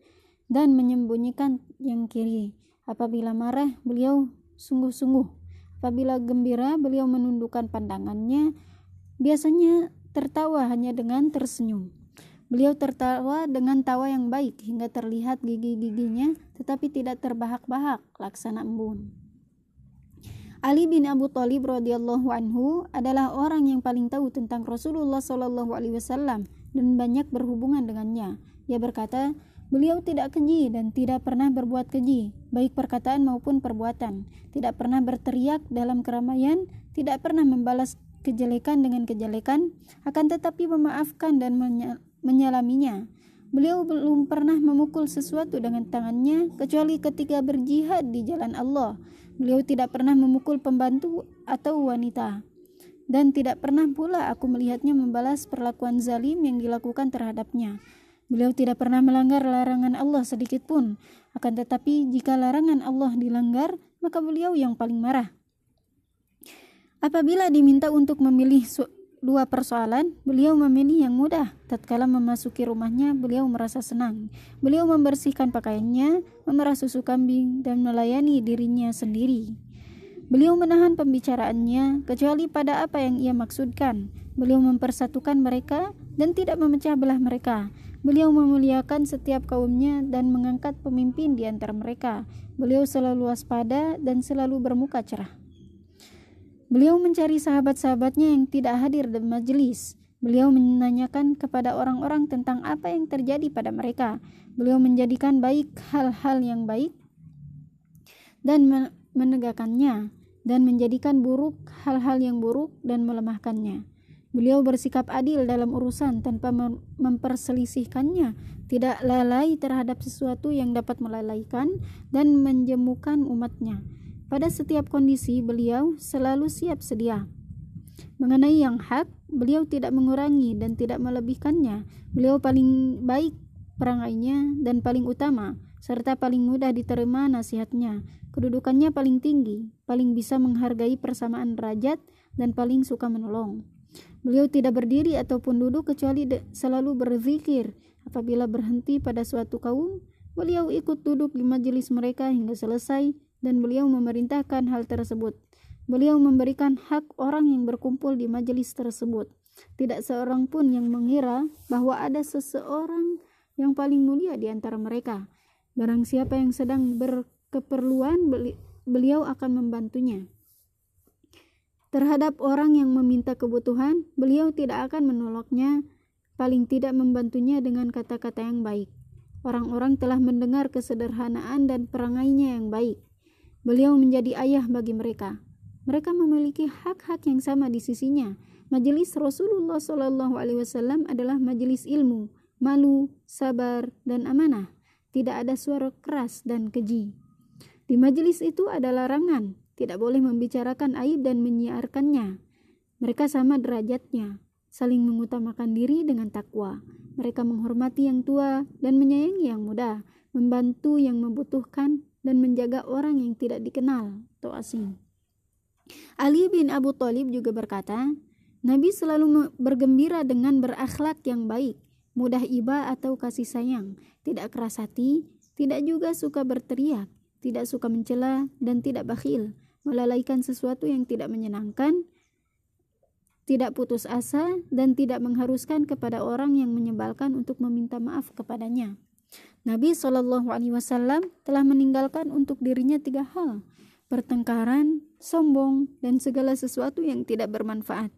dan menyembunyikan yang kiri. Apabila marah, beliau sungguh-sungguh Apabila gembira, beliau menundukkan pandangannya. Biasanya tertawa hanya dengan tersenyum. Beliau tertawa dengan tawa yang baik hingga terlihat gigi-giginya, tetapi tidak terbahak-bahak laksana embun. Ali bin Abu Thalib radhiyallahu anhu adalah orang yang paling tahu tentang Rasulullah Shallallahu alaihi wasallam dan banyak berhubungan dengannya. Ia berkata, Beliau tidak keji dan tidak pernah berbuat keji, baik perkataan maupun perbuatan. Tidak pernah berteriak dalam keramaian, tidak pernah membalas kejelekan dengan kejelekan, akan tetapi memaafkan dan menyalaminya. Beliau belum pernah memukul sesuatu dengan tangannya kecuali ketika berjihad di jalan Allah. Beliau tidak pernah memukul pembantu atau wanita. Dan tidak pernah pula aku melihatnya membalas perlakuan zalim yang dilakukan terhadapnya. Beliau tidak pernah melanggar larangan Allah sedikit pun. Akan tetapi jika larangan Allah dilanggar, maka beliau yang paling marah. Apabila diminta untuk memilih dua persoalan, beliau memilih yang mudah. Tatkala memasuki rumahnya, beliau merasa senang. Beliau membersihkan pakaiannya, memerah susu kambing, dan melayani dirinya sendiri. Beliau menahan pembicaraannya, kecuali pada apa yang ia maksudkan. Beliau mempersatukan mereka dan tidak memecah belah mereka. Beliau memuliakan setiap kaumnya dan mengangkat pemimpin di antara mereka. Beliau selalu waspada dan selalu bermuka cerah. Beliau mencari sahabat-sahabatnya yang tidak hadir di majelis. Beliau menanyakan kepada orang-orang tentang apa yang terjadi pada mereka. Beliau menjadikan baik hal-hal yang baik dan menegakkannya dan menjadikan buruk hal-hal yang buruk dan melemahkannya. Beliau bersikap adil dalam urusan tanpa memperselisihkannya, tidak lalai terhadap sesuatu yang dapat melalaikan dan menjemukan umatnya. Pada setiap kondisi, beliau selalu siap sedia. Mengenai yang hak, beliau tidak mengurangi dan tidak melebihkannya. Beliau paling baik perangainya dan paling utama, serta paling mudah diterima nasihatnya. Kedudukannya paling tinggi, paling bisa menghargai persamaan derajat, dan paling suka menolong. Beliau tidak berdiri ataupun duduk kecuali selalu berzikir. Apabila berhenti pada suatu kaum, beliau ikut duduk di majelis mereka hingga selesai dan beliau memerintahkan hal tersebut. Beliau memberikan hak orang yang berkumpul di majelis tersebut. Tidak seorang pun yang mengira bahwa ada seseorang yang paling mulia di antara mereka. Barang siapa yang sedang berkeperluan, beliau akan membantunya. Terhadap orang yang meminta kebutuhan, beliau tidak akan menolaknya, paling tidak membantunya dengan kata-kata yang baik. Orang-orang telah mendengar kesederhanaan dan perangainya yang baik. Beliau menjadi ayah bagi mereka. Mereka memiliki hak-hak yang sama di sisinya. Majelis Rasulullah Wasallam adalah majelis ilmu, malu, sabar, dan amanah. Tidak ada suara keras dan keji. Di majelis itu ada larangan, tidak boleh membicarakan aib dan menyiarkannya. Mereka sama derajatnya, saling mengutamakan diri dengan takwa. Mereka menghormati yang tua dan menyayangi yang muda, membantu yang membutuhkan dan menjaga orang yang tidak dikenal atau asing. Ali bin Abu Thalib juga berkata, Nabi selalu bergembira dengan berakhlak yang baik, mudah iba atau kasih sayang, tidak keras hati, tidak juga suka berteriak, tidak suka mencela, dan tidak bakhil melalaikan sesuatu yang tidak menyenangkan, tidak putus asa, dan tidak mengharuskan kepada orang yang menyebalkan untuk meminta maaf kepadanya. Nabi Shallallahu Alaihi Wasallam telah meninggalkan untuk dirinya tiga hal: pertengkaran, sombong, dan segala sesuatu yang tidak bermanfaat.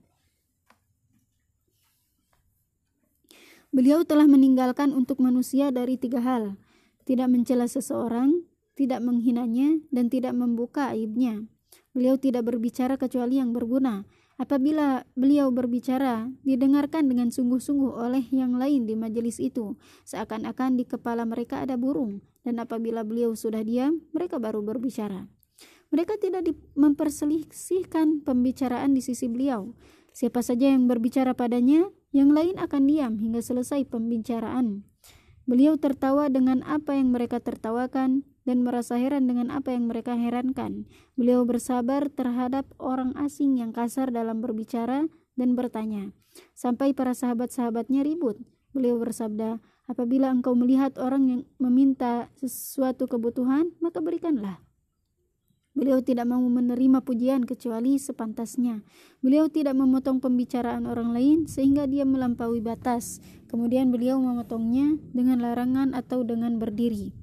Beliau telah meninggalkan untuk manusia dari tiga hal: tidak mencela seseorang, tidak menghinanya, dan tidak membuka aibnya. Beliau tidak berbicara kecuali yang berguna. Apabila beliau berbicara, didengarkan dengan sungguh-sungguh oleh yang lain di majelis itu, seakan-akan di kepala mereka ada burung, dan apabila beliau sudah diam, mereka baru berbicara. Mereka tidak memperselisihkan pembicaraan di sisi beliau. Siapa saja yang berbicara padanya, yang lain akan diam hingga selesai pembicaraan. Beliau tertawa dengan apa yang mereka tertawakan dan merasa heran dengan apa yang mereka herankan. Beliau bersabar terhadap orang asing yang kasar dalam berbicara dan bertanya. Sampai para sahabat-sahabatnya ribut. Beliau bersabda, apabila engkau melihat orang yang meminta sesuatu kebutuhan, maka berikanlah. Beliau tidak mau menerima pujian kecuali sepantasnya. Beliau tidak memotong pembicaraan orang lain sehingga dia melampaui batas. Kemudian beliau memotongnya dengan larangan atau dengan berdiri.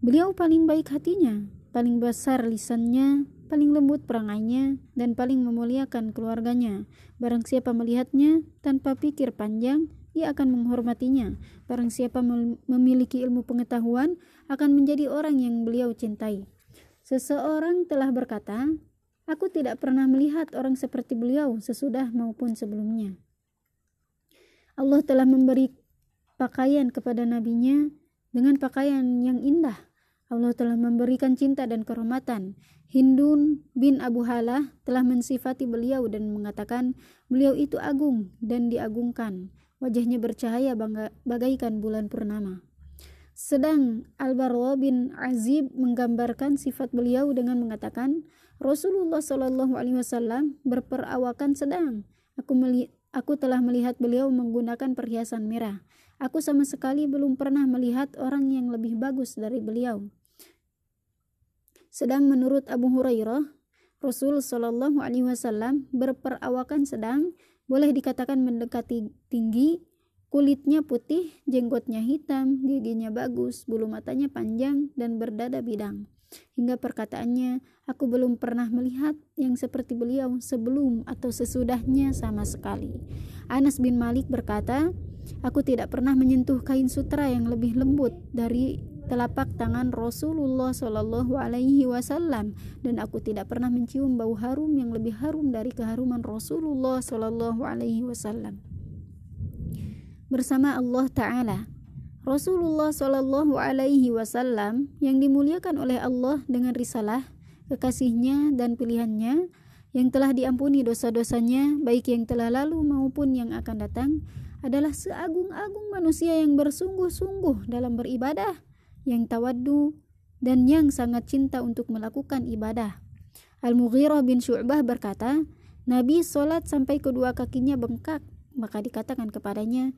Beliau paling baik hatinya, paling besar lisannya, paling lembut perangainya, dan paling memuliakan keluarganya. Barang siapa melihatnya tanpa pikir panjang, ia akan menghormatinya. Barang siapa memiliki ilmu pengetahuan, akan menjadi orang yang beliau cintai. Seseorang telah berkata, Aku tidak pernah melihat orang seperti beliau sesudah maupun sebelumnya. Allah telah memberi pakaian kepada nabinya dengan pakaian yang indah. Allah telah memberikan cinta dan kehormatan. Hindun bin Abu Halah telah mensifati beliau dan mengatakan beliau itu agung dan diagungkan. Wajahnya bercahaya bagaikan bulan purnama. Sedang Al-Barwa bin Azib menggambarkan sifat beliau dengan mengatakan, Rasulullah Shallallahu Alaihi Wasallam berperawakan sedang. Aku aku telah melihat beliau menggunakan perhiasan merah. Aku sama sekali belum pernah melihat orang yang lebih bagus dari beliau. Sedang menurut Abu Hurairah, Rasul Shallallahu Alaihi Wasallam berperawakan sedang, boleh dikatakan mendekati tinggi, Kulitnya putih, jenggotnya hitam, giginya bagus, bulu matanya panjang, dan berdada bidang. Hingga perkataannya, aku belum pernah melihat yang seperti beliau sebelum atau sesudahnya sama sekali. Anas bin Malik berkata, aku tidak pernah menyentuh kain sutra yang lebih lembut dari telapak tangan Rasulullah Shallallahu Alaihi Wasallam dan aku tidak pernah mencium bau harum yang lebih harum dari keharuman Rasulullah Shallallahu Alaihi Wasallam bersama Allah Ta'ala. Rasulullah Shallallahu Alaihi Wasallam yang dimuliakan oleh Allah dengan risalah, kekasihnya dan pilihannya yang telah diampuni dosa-dosanya baik yang telah lalu maupun yang akan datang adalah seagung-agung manusia yang bersungguh-sungguh dalam beribadah, yang tawaddu dan yang sangat cinta untuk melakukan ibadah. Al-Mughirah bin Syu'bah berkata, Nabi sholat sampai kedua kakinya bengkak, maka dikatakan kepadanya,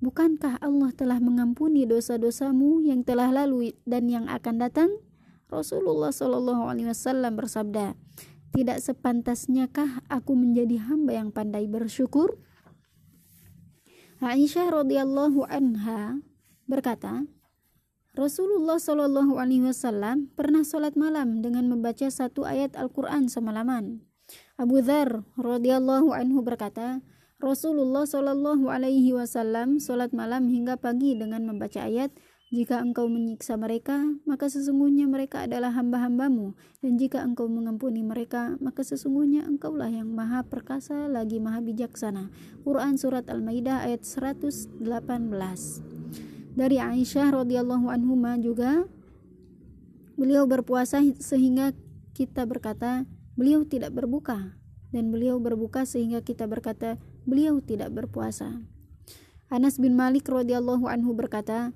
Bukankah Allah telah mengampuni dosa-dosamu yang telah lalu dan yang akan datang? Rasulullah Shallallahu Alaihi Wasallam bersabda, tidak sepantasnyakah aku menjadi hamba yang pandai bersyukur? Aisyah radhiyallahu anha berkata, Rasulullah Shallallahu Alaihi Wasallam pernah sholat malam dengan membaca satu ayat Al-Quran semalaman. Abu Dhar radhiyallahu anhu berkata, Rasulullah Shallallahu Alaihi Wasallam sholat malam hingga pagi dengan membaca ayat jika engkau menyiksa mereka, maka sesungguhnya mereka adalah hamba-hambamu. Dan jika engkau mengampuni mereka, maka sesungguhnya engkaulah yang maha perkasa lagi maha bijaksana. Quran Surat Al-Maidah ayat 118 Dari Aisyah radhiyallahu anhu juga, beliau berpuasa sehingga kita berkata, beliau tidak berbuka. Dan beliau berbuka sehingga kita berkata, beliau tidak berpuasa. Anas bin Malik radhiyallahu anhu berkata,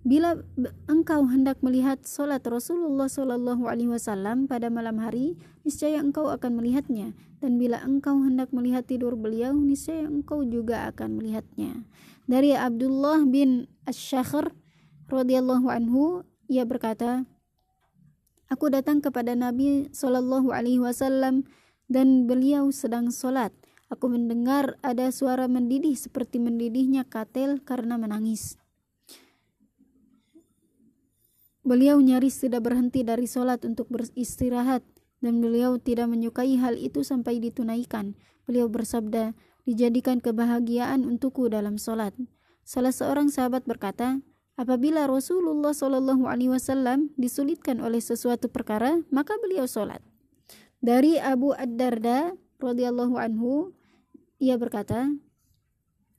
Bila engkau hendak melihat solat Rasulullah Shallallahu Alaihi Wasallam pada malam hari, niscaya engkau akan melihatnya. Dan bila engkau hendak melihat tidur beliau, niscaya engkau juga akan melihatnya. Dari Abdullah bin Ash-Shakhr radhiyallahu anhu, ia berkata, Aku datang kepada Nabi Shallallahu Alaihi Wasallam dan beliau sedang solat. Aku mendengar ada suara mendidih seperti mendidihnya katel karena menangis. Beliau nyaris tidak berhenti dari sholat untuk beristirahat dan beliau tidak menyukai hal itu sampai ditunaikan. Beliau bersabda, dijadikan kebahagiaan untukku dalam sholat. Salah seorang sahabat berkata, apabila Rasulullah Shallallahu Alaihi Wasallam disulitkan oleh sesuatu perkara, maka beliau sholat. Dari Abu Ad-Darda radhiyallahu anhu ia berkata,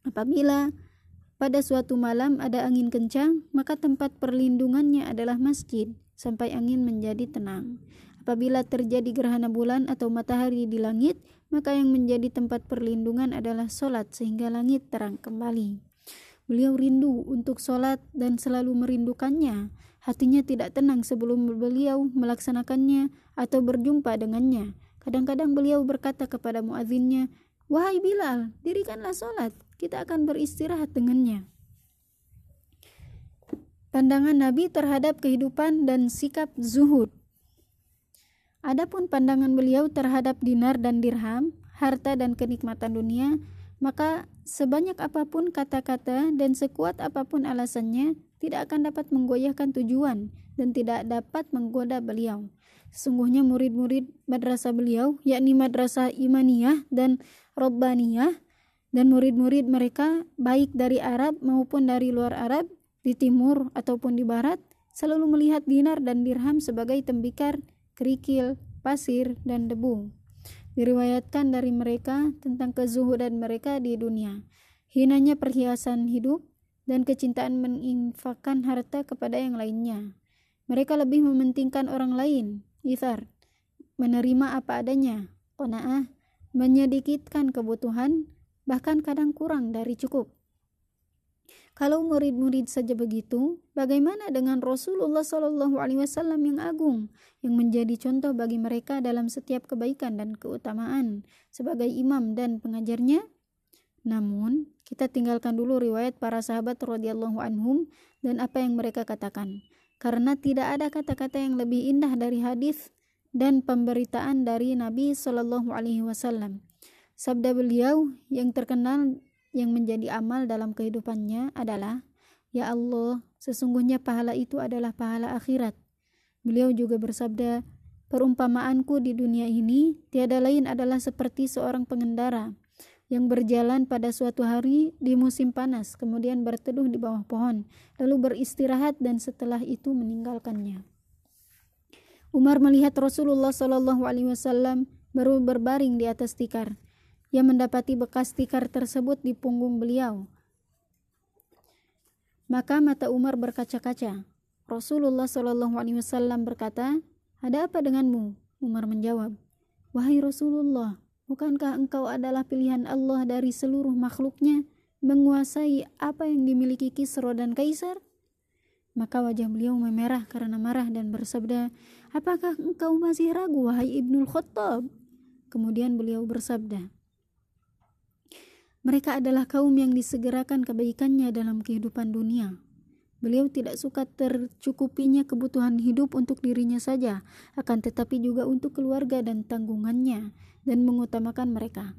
apabila pada suatu malam ada angin kencang, maka tempat perlindungannya adalah masjid sampai angin menjadi tenang. Apabila terjadi gerhana bulan atau matahari di langit, maka yang menjadi tempat perlindungan adalah solat sehingga langit terang kembali. Beliau rindu untuk solat dan selalu merindukannya. Hatinya tidak tenang sebelum beliau melaksanakannya atau berjumpa dengannya. Kadang-kadang beliau berkata kepada muadzinnya, Wahai Bilal, dirikanlah solat kita akan beristirahat dengannya. Pandangan Nabi terhadap kehidupan dan sikap zuhud. Adapun pandangan beliau terhadap dinar dan dirham, harta dan kenikmatan dunia, maka sebanyak apa pun kata-kata dan sekuat apa pun alasannya tidak akan dapat menggoyahkan tujuan dan tidak dapat menggoda beliau. Sesungguhnya murid-murid madrasah beliau, yakni madrasah imaniyah dan robbaniyah, dan murid-murid mereka baik dari Arab maupun dari luar Arab di timur ataupun di barat selalu melihat dinar dan dirham sebagai tembikar, kerikil, pasir, dan debu. Diriwayatkan dari mereka tentang kezuhudan mereka di dunia, hinanya perhiasan hidup, dan kecintaan menginfakkan harta kepada yang lainnya. Mereka lebih mementingkan orang lain, ithar, menerima apa adanya, kona'ah, menyedikitkan kebutuhan, bahkan kadang kurang dari cukup. Kalau murid-murid saja begitu, bagaimana dengan Rasulullah Shallallahu Alaihi Wasallam yang agung, yang menjadi contoh bagi mereka dalam setiap kebaikan dan keutamaan sebagai imam dan pengajarnya? Namun, kita tinggalkan dulu riwayat para sahabat radhiyallahu anhum dan apa yang mereka katakan, karena tidak ada kata-kata yang lebih indah dari hadis dan pemberitaan dari Nabi Shallallahu Alaihi Wasallam Sabda beliau yang terkenal yang menjadi amal dalam kehidupannya adalah, Ya Allah, sesungguhnya pahala itu adalah pahala akhirat. Beliau juga bersabda, Perumpamaanku di dunia ini tiada lain adalah seperti seorang pengendara yang berjalan pada suatu hari di musim panas, kemudian berteduh di bawah pohon, lalu beristirahat dan setelah itu meninggalkannya. Umar melihat Rasulullah Wasallam baru berbaring di atas tikar. Ia mendapati bekas tikar tersebut di punggung beliau. Maka mata Umar berkaca-kaca. Rasulullah Wasallam berkata, "Ada apa denganmu?" Umar menjawab, "Wahai Rasulullah, bukankah engkau adalah pilihan Allah dari seluruh makhluknya, menguasai apa yang dimiliki Kisra dan Kaisar?" Maka wajah beliau memerah karena marah dan bersabda, Apakah engkau masih ragu, wahai Ibnul Khattab? Kemudian beliau bersabda, mereka adalah kaum yang disegerakan kebaikannya dalam kehidupan dunia. Beliau tidak suka tercukupinya kebutuhan hidup untuk dirinya saja, akan tetapi juga untuk keluarga dan tanggungannya, dan mengutamakan mereka.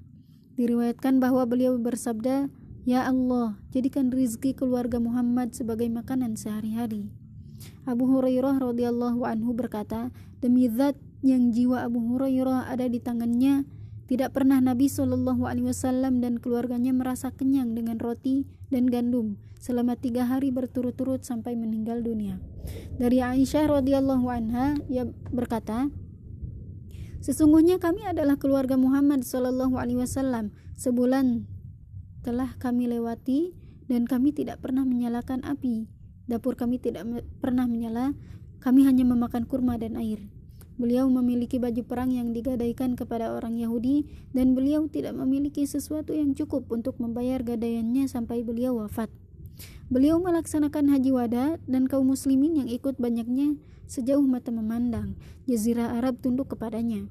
Diriwayatkan bahwa beliau bersabda, Ya Allah, jadikan rizki keluarga Muhammad sebagai makanan sehari-hari. Abu Hurairah radhiyallahu anhu berkata, demi zat yang jiwa Abu Hurairah ada di tangannya, tidak pernah Nabi Shallallahu Alaihi Wasallam dan keluarganya merasa kenyang dengan roti dan gandum selama tiga hari berturut-turut sampai meninggal dunia. Dari Aisyah radhiyallahu anha, ia berkata, Sesungguhnya kami adalah keluarga Muhammad Shallallahu Alaihi Wasallam. Sebulan telah kami lewati dan kami tidak pernah menyalakan api. Dapur kami tidak pernah menyala. Kami hanya memakan kurma dan air. Beliau memiliki baju perang yang digadaikan kepada orang Yahudi dan beliau tidak memiliki sesuatu yang cukup untuk membayar gadaiannya sampai beliau wafat. Beliau melaksanakan haji wada dan kaum muslimin yang ikut banyaknya sejauh mata memandang. Jazirah Arab tunduk kepadanya.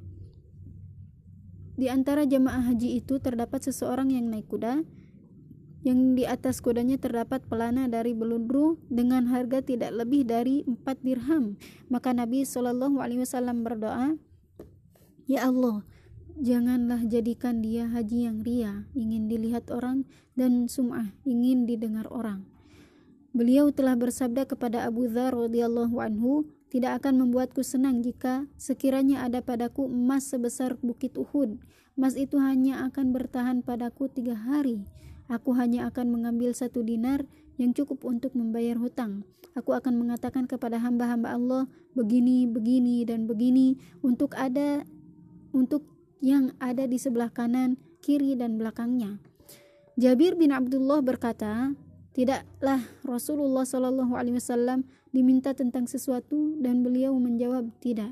Di antara jamaah haji itu terdapat seseorang yang naik kuda yang di atas kudanya terdapat pelana dari beludru dengan harga tidak lebih dari empat dirham. Maka Nabi Wasallam berdoa, Ya Allah, janganlah jadikan dia haji yang ria, ingin dilihat orang dan sum'ah, ingin didengar orang. Beliau telah bersabda kepada Abu Dhar radhiyallahu anhu, tidak akan membuatku senang jika sekiranya ada padaku emas sebesar bukit Uhud. Emas itu hanya akan bertahan padaku tiga hari. Aku hanya akan mengambil satu dinar yang cukup untuk membayar hutang. Aku akan mengatakan kepada hamba-hamba Allah begini, begini, dan begini untuk ada untuk yang ada di sebelah kanan, kiri, dan belakangnya. Jabir bin Abdullah berkata, tidaklah Rasulullah Shallallahu Alaihi Wasallam diminta tentang sesuatu dan beliau menjawab tidak.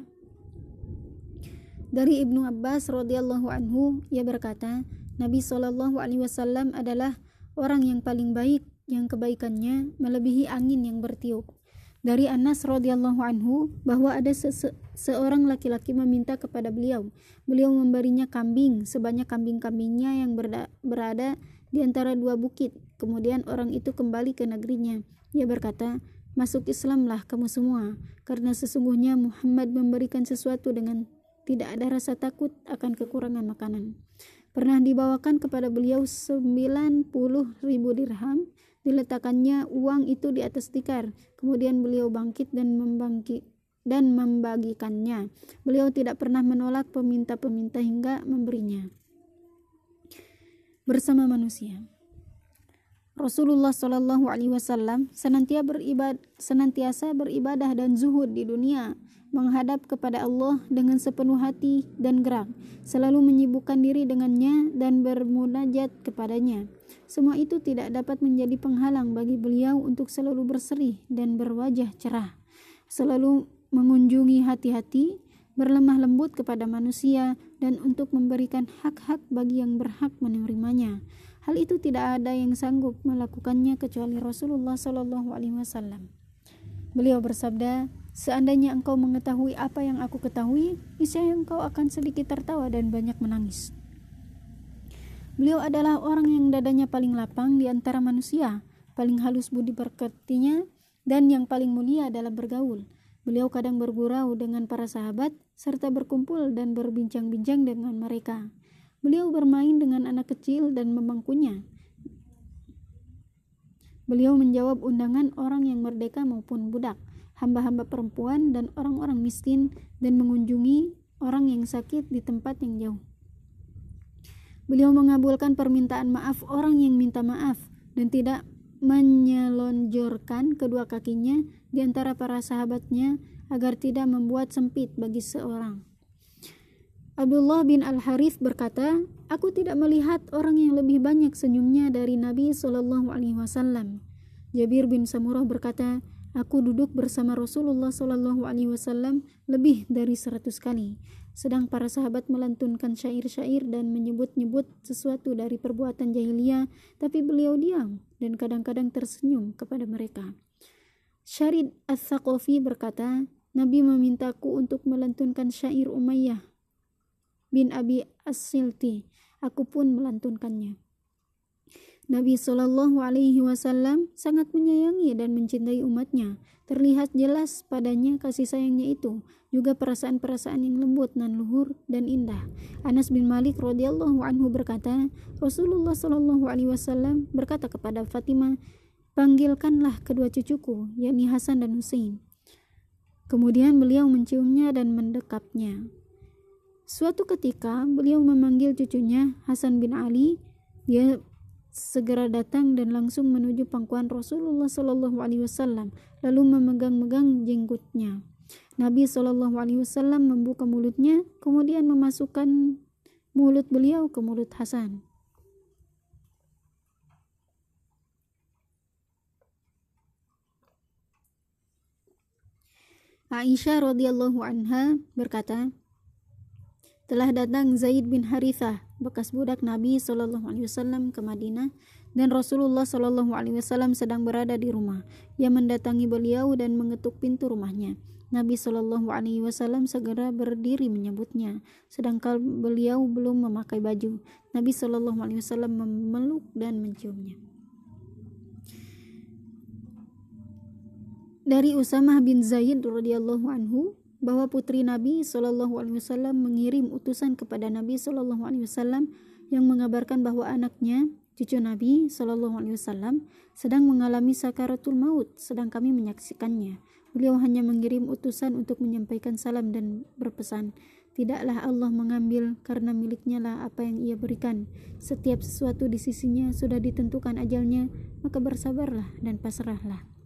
Dari Ibnu Abbas radhiyallahu anhu ia berkata, Nabi Wasallam adalah orang yang paling baik yang kebaikannya melebihi angin yang bertiup. Dari Anas radhiyallahu anhu bahwa ada se seorang laki-laki meminta kepada beliau. Beliau memberinya kambing sebanyak kambing-kambingnya yang berada di antara dua bukit. Kemudian orang itu kembali ke negerinya. Ia berkata, Masuk Islamlah kamu semua, karena sesungguhnya Muhammad memberikan sesuatu dengan tidak ada rasa takut akan kekurangan makanan. Pernah dibawakan kepada beliau 90 ribu dirham, diletakkannya uang itu di atas tikar. Kemudian beliau bangkit dan membangkit dan membagikannya. Beliau tidak pernah menolak peminta-peminta hingga memberinya bersama manusia. Rasulullah Shallallahu Alaihi Wasallam senantiasa beribadah, senantiasa beribadah dan zuhud di dunia, menghadap kepada Allah dengan sepenuh hati dan gerak, selalu menyibukkan diri dengannya dan bermunajat kepadanya. Semua itu tidak dapat menjadi penghalang bagi beliau untuk selalu berseri dan berwajah cerah, selalu mengunjungi hati-hati, berlemah lembut kepada manusia, dan untuk memberikan hak-hak bagi yang berhak menerimanya. Hal itu tidak ada yang sanggup melakukannya kecuali Rasulullah Shallallahu Alaihi Wasallam. Beliau bersabda, Seandainya engkau mengetahui apa yang aku ketahui, niscaya engkau akan sedikit tertawa dan banyak menangis. Beliau adalah orang yang dadanya paling lapang di antara manusia, paling halus budi berkatinya, dan yang paling mulia dalam bergaul. Beliau kadang bergurau dengan para sahabat serta berkumpul dan berbincang-bincang dengan mereka. Beliau bermain dengan anak kecil dan memangkunya. Beliau menjawab undangan orang yang merdeka maupun budak, hamba-hamba perempuan dan orang-orang miskin dan mengunjungi orang yang sakit di tempat yang jauh. Beliau mengabulkan permintaan maaf orang yang minta maaf dan tidak menyelonjorkan kedua kakinya di antara para sahabatnya agar tidak membuat sempit bagi seorang. Abdullah bin Al-Harith berkata, Aku tidak melihat orang yang lebih banyak senyumnya dari Nabi Shallallahu Alaihi. Jabir bin Samurah berkata, Aku duduk bersama Rasulullah Wasallam lebih dari seratus kali. Sedang para sahabat melantunkan syair-syair dan menyebut-nyebut sesuatu dari perbuatan jahiliyah, tapi beliau diam dan kadang-kadang tersenyum kepada mereka. Syarid As-Saqafi berkata, Nabi memintaku untuk melantunkan syair Umayyah bin Abi As-Silti. Aku pun melantunkannya. Nabi Shallallahu Alaihi Wasallam sangat menyayangi dan mencintai umatnya. Terlihat jelas padanya kasih sayangnya itu, juga perasaan-perasaan yang lembut dan luhur dan indah. Anas bin Malik radhiyallahu anhu berkata, Rasulullah Shallallahu alaihi wasallam berkata kepada Fatimah, "Panggilkanlah kedua cucuku, yakni Hasan dan Husain." Kemudian beliau menciumnya dan mendekapnya. Suatu ketika beliau memanggil cucunya Hasan bin Ali, dia segera datang dan langsung menuju pangkuan Rasulullah Shallallahu Alaihi Wasallam lalu memegang-megang jenggotnya. Nabi Shallallahu Alaihi Wasallam membuka mulutnya kemudian memasukkan mulut beliau ke mulut Hasan. Aisyah radhiyallahu anha berkata, telah datang Zaid bin Harithah, bekas budak Nabi Shallallahu Alaihi Wasallam ke Madinah, dan Rasulullah Shallallahu Alaihi Wasallam sedang berada di rumah. Ia mendatangi beliau dan mengetuk pintu rumahnya. Nabi Shallallahu Alaihi Wasallam segera berdiri menyebutnya, sedangkan beliau belum memakai baju. Nabi Shallallahu Alaihi Wasallam memeluk dan menciumnya. Dari Usamah bin Zaid radhiyallahu anhu, bahwa putri Nabi Shallallahu Alaihi Wasallam mengirim utusan kepada Nabi Shallallahu Alaihi Wasallam yang mengabarkan bahwa anaknya cucu Nabi Shallallahu Alaihi Wasallam sedang mengalami sakaratul maut, sedang kami menyaksikannya. Beliau hanya mengirim utusan untuk menyampaikan salam dan berpesan, tidaklah Allah mengambil karena miliknya lah apa yang ia berikan. Setiap sesuatu di sisinya sudah ditentukan ajalnya, maka bersabarlah dan pasrahlah.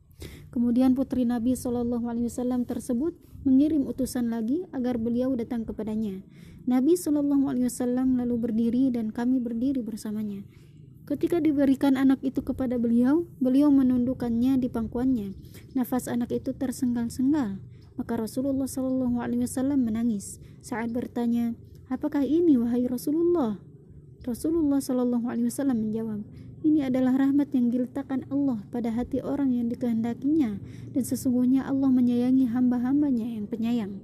Kemudian putri Nabi Shallallahu Alaihi Wasallam tersebut mengirim utusan lagi agar beliau datang kepadanya. Nabi Shallallahu Alaihi Wasallam lalu berdiri dan kami berdiri bersamanya. Ketika diberikan anak itu kepada beliau, beliau menundukkannya di pangkuannya. Nafas anak itu tersenggal-senggal. Maka Rasulullah Shallallahu Alaihi Wasallam menangis saat bertanya, apakah ini wahai Rasulullah? Rasulullah Shallallahu Alaihi Wasallam menjawab, ini adalah rahmat yang diletakkan Allah pada hati orang yang dikehendakinya dan sesungguhnya Allah menyayangi hamba-hambanya yang penyayang.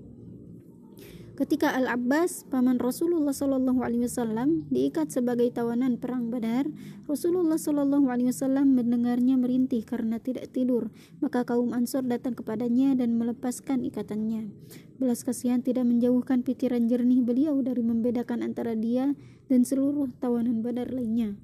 Ketika Al-Abbas, paman Rasulullah Wasallam, diikat sebagai tawanan perang Badar, Rasulullah Wasallam mendengarnya merintih karena tidak tidur. Maka kaum Ansor datang kepadanya dan melepaskan ikatannya. Belas kasihan tidak menjauhkan pikiran jernih beliau dari membedakan antara dia dan seluruh tawanan Badar lainnya.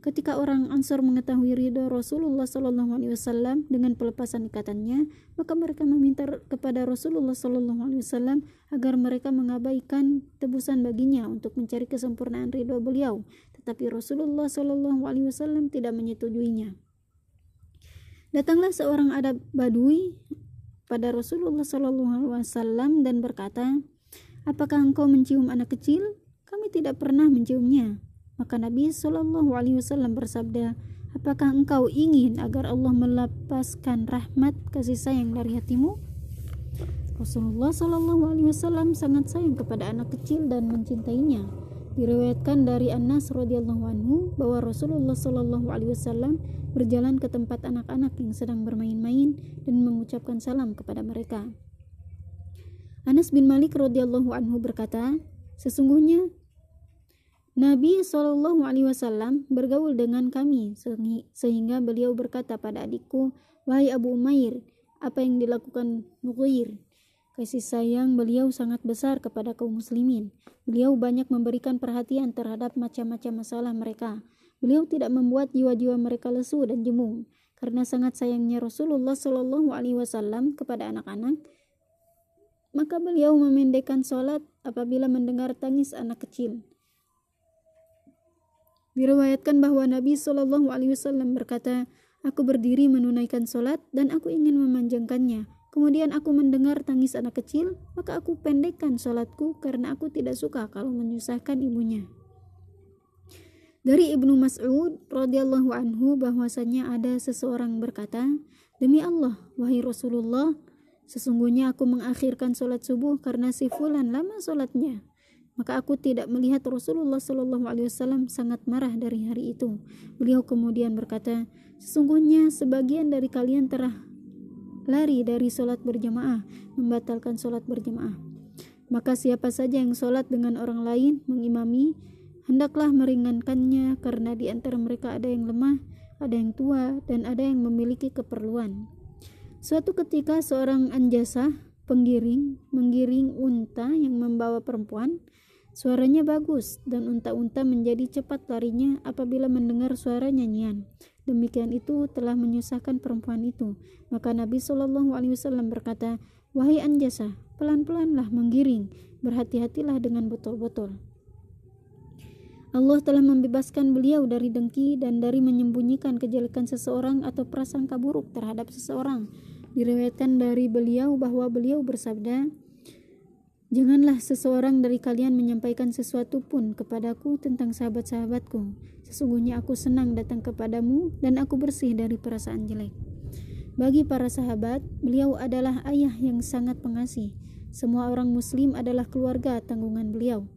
Ketika orang Ansor mengetahui ridho Rasulullah Shallallahu Alaihi Wasallam dengan pelepasan ikatannya, maka mereka meminta kepada Rasulullah Shallallahu Alaihi Wasallam agar mereka mengabaikan tebusan baginya untuk mencari kesempurnaan ridho beliau. Tetapi Rasulullah Shallallahu Alaihi Wasallam tidak menyetujuinya. Datanglah seorang adab badui pada Rasulullah Shallallahu Alaihi Wasallam dan berkata, Apakah engkau mencium anak kecil? Kami tidak pernah menciumnya. Maka Nabi Shallallahu Alaihi Wasallam bersabda, Apakah engkau ingin agar Allah melepaskan rahmat kasih sayang dari hatimu? Rasulullah Shallallahu Alaihi Wasallam sangat sayang kepada anak kecil dan mencintainya. Diriwayatkan dari Anas radhiyallahu anhu bahwa Rasulullah Shallallahu Alaihi Wasallam berjalan ke tempat anak-anak yang sedang bermain-main dan mengucapkan salam kepada mereka. Anas bin Malik radhiyallahu anhu berkata, sesungguhnya Nabi Shallallahu Alaihi Wasallam bergaul dengan kami sehingga beliau berkata pada adikku, wahai Abu Umair, apa yang dilakukan Nuqair? Kasih sayang beliau sangat besar kepada kaum muslimin. Beliau banyak memberikan perhatian terhadap macam-macam masalah mereka. Beliau tidak membuat jiwa-jiwa mereka lesu dan jemu. Karena sangat sayangnya Rasulullah Shallallahu Alaihi Wasallam kepada anak-anak, maka beliau memendekkan sholat apabila mendengar tangis anak kecil. Diriwayatkan bahwa Nabi Shallallahu Alaihi Wasallam berkata, Aku berdiri menunaikan sholat dan aku ingin memanjangkannya. Kemudian aku mendengar tangis anak kecil, maka aku pendekkan sholatku karena aku tidak suka kalau menyusahkan ibunya. Dari Ibnu Mas'ud radhiyallahu anhu bahwasanya ada seseorang berkata, Demi Allah, wahai Rasulullah, sesungguhnya aku mengakhirkan sholat subuh karena si fulan lama sholatnya. Maka aku tidak melihat Rasulullah Shallallahu Alaihi Wasallam sangat marah dari hari itu. Beliau kemudian berkata, sesungguhnya sebagian dari kalian telah lari dari sholat berjamaah, membatalkan sholat berjamaah. Maka siapa saja yang sholat dengan orang lain mengimami, hendaklah meringankannya karena di antara mereka ada yang lemah, ada yang tua, dan ada yang memiliki keperluan. Suatu ketika seorang anjasa penggiring menggiring unta yang membawa perempuan Suaranya bagus dan unta-unta menjadi cepat larinya apabila mendengar suara nyanyian. Demikian itu telah menyusahkan perempuan itu. Maka Nabi Shallallahu Alaihi Wasallam berkata, wahai anjasa, pelan-pelanlah menggiring, berhati-hatilah dengan botol-botol. Allah telah membebaskan beliau dari dengki dan dari menyembunyikan kejelekan seseorang atau prasangka buruk terhadap seseorang. Diriwayatkan dari beliau bahwa beliau bersabda, Janganlah seseorang dari kalian menyampaikan sesuatu pun kepadaku tentang sahabat-sahabatku. Sesungguhnya aku senang datang kepadamu dan aku bersih dari perasaan jelek. Bagi para sahabat, beliau adalah ayah yang sangat pengasih. Semua orang muslim adalah keluarga tanggungan beliau.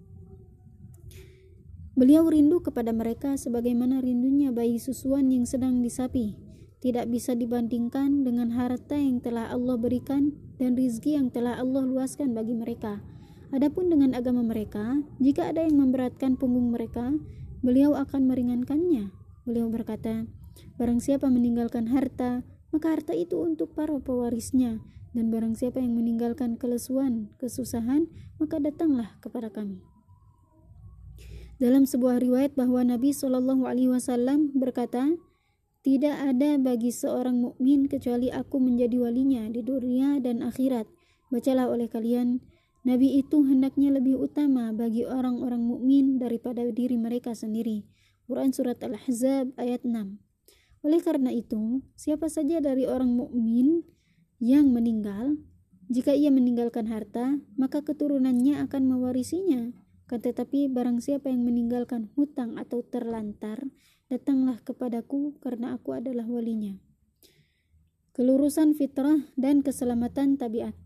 Beliau rindu kepada mereka sebagaimana rindunya bayi susuan yang sedang disapi. Tidak bisa dibandingkan dengan harta yang telah Allah berikan dan rizki yang telah Allah luaskan bagi mereka. Adapun dengan agama mereka, jika ada yang memberatkan punggung mereka, beliau akan meringankannya. Beliau berkata, Barang siapa meninggalkan harta, maka harta itu untuk para pewarisnya, dan barang siapa yang meninggalkan kelesuan, kesusahan, maka datanglah kepada kami. Dalam sebuah riwayat bahwa Nabi Shallallahu Alaihi Wasallam berkata, tidak ada bagi seorang mukmin kecuali aku menjadi walinya di dunia dan akhirat. Bacalah oleh kalian, Nabi itu hendaknya lebih utama bagi orang-orang mukmin daripada diri mereka sendiri. Quran Surat Al-Ahzab ayat 6 Oleh karena itu, siapa saja dari orang mukmin yang meninggal jika ia meninggalkan harta maka keturunannya akan mewarisinya kan tetapi barang siapa yang meninggalkan hutang atau terlantar datanglah kepadaku karena aku adalah walinya. Kelurusan fitrah dan keselamatan tabiat.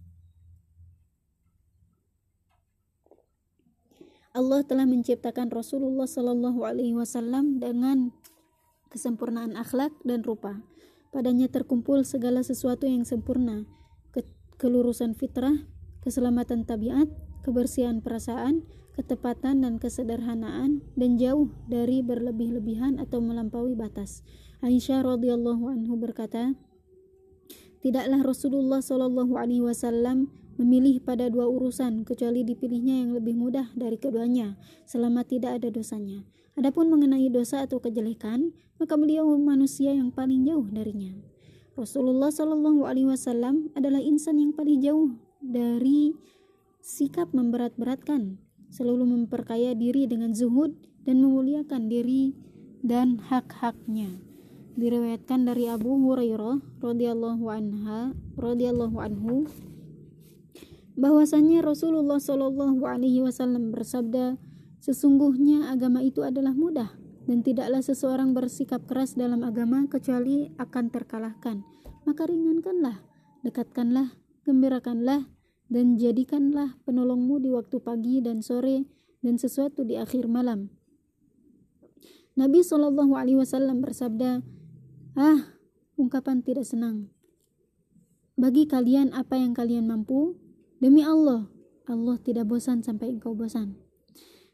Allah telah menciptakan Rasulullah Shallallahu Alaihi Wasallam dengan kesempurnaan akhlak dan rupa. Padanya terkumpul segala sesuatu yang sempurna, ke kelurusan fitrah, keselamatan tabiat, kebersihan perasaan, ketepatan dan kesederhanaan, dan jauh dari berlebih-lebihan atau melampaui batas. Aisyah radhiyallahu anhu berkata, Tidaklah Rasulullah Shallallahu Alaihi Wasallam memilih pada dua urusan kecuali dipilihnya yang lebih mudah dari keduanya selama tidak ada dosanya. Adapun mengenai dosa atau kejelekan, maka beliau manusia yang paling jauh darinya. Rasulullah Shallallahu Alaihi Wasallam adalah insan yang paling jauh dari sikap memberat-beratkan, selalu memperkaya diri dengan zuhud dan memuliakan diri dan hak-haknya. Diriwayatkan dari Abu Hurairah radhiyallahu anha radhiyallahu anhu bahwasanya Rasulullah Shallallahu Alaihi Wasallam bersabda, sesungguhnya agama itu adalah mudah dan tidaklah seseorang bersikap keras dalam agama kecuali akan terkalahkan. Maka ringankanlah, dekatkanlah, gembirakanlah, dan jadikanlah penolongmu di waktu pagi dan sore dan sesuatu di akhir malam. Nabi Shallallahu Alaihi Wasallam bersabda, ah ungkapan tidak senang. Bagi kalian apa yang kalian mampu, Demi Allah, Allah tidak bosan sampai engkau bosan.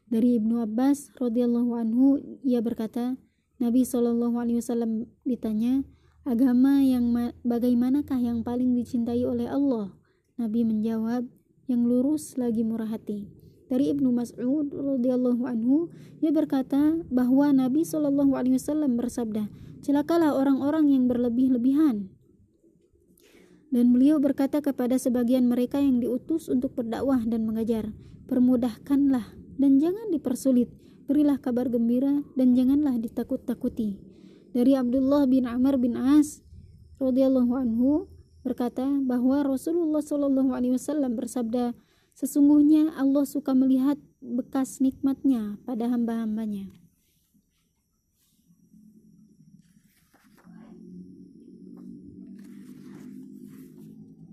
Dari Ibnu Abbas radhiyallahu anhu ia berkata, Nabi Shallallahu alaihi wasallam ditanya, agama yang bagaimanakah yang paling dicintai oleh Allah? Nabi menjawab, yang lurus lagi murah hati. Dari Ibnu Mas'ud radhiyallahu anhu ia berkata bahwa Nabi wasallam bersabda, "Celakalah orang-orang yang berlebih-lebihan dan beliau berkata kepada sebagian mereka yang diutus untuk berdakwah dan mengajar, "Permudahkanlah dan jangan dipersulit. Berilah kabar gembira dan janganlah ditakut-takuti." Dari Abdullah bin Amr bin As radhiyallahu anhu berkata bahwa Rasulullah Shallallahu alaihi wasallam bersabda, "Sesungguhnya Allah suka melihat bekas nikmatnya pada hamba-hambanya."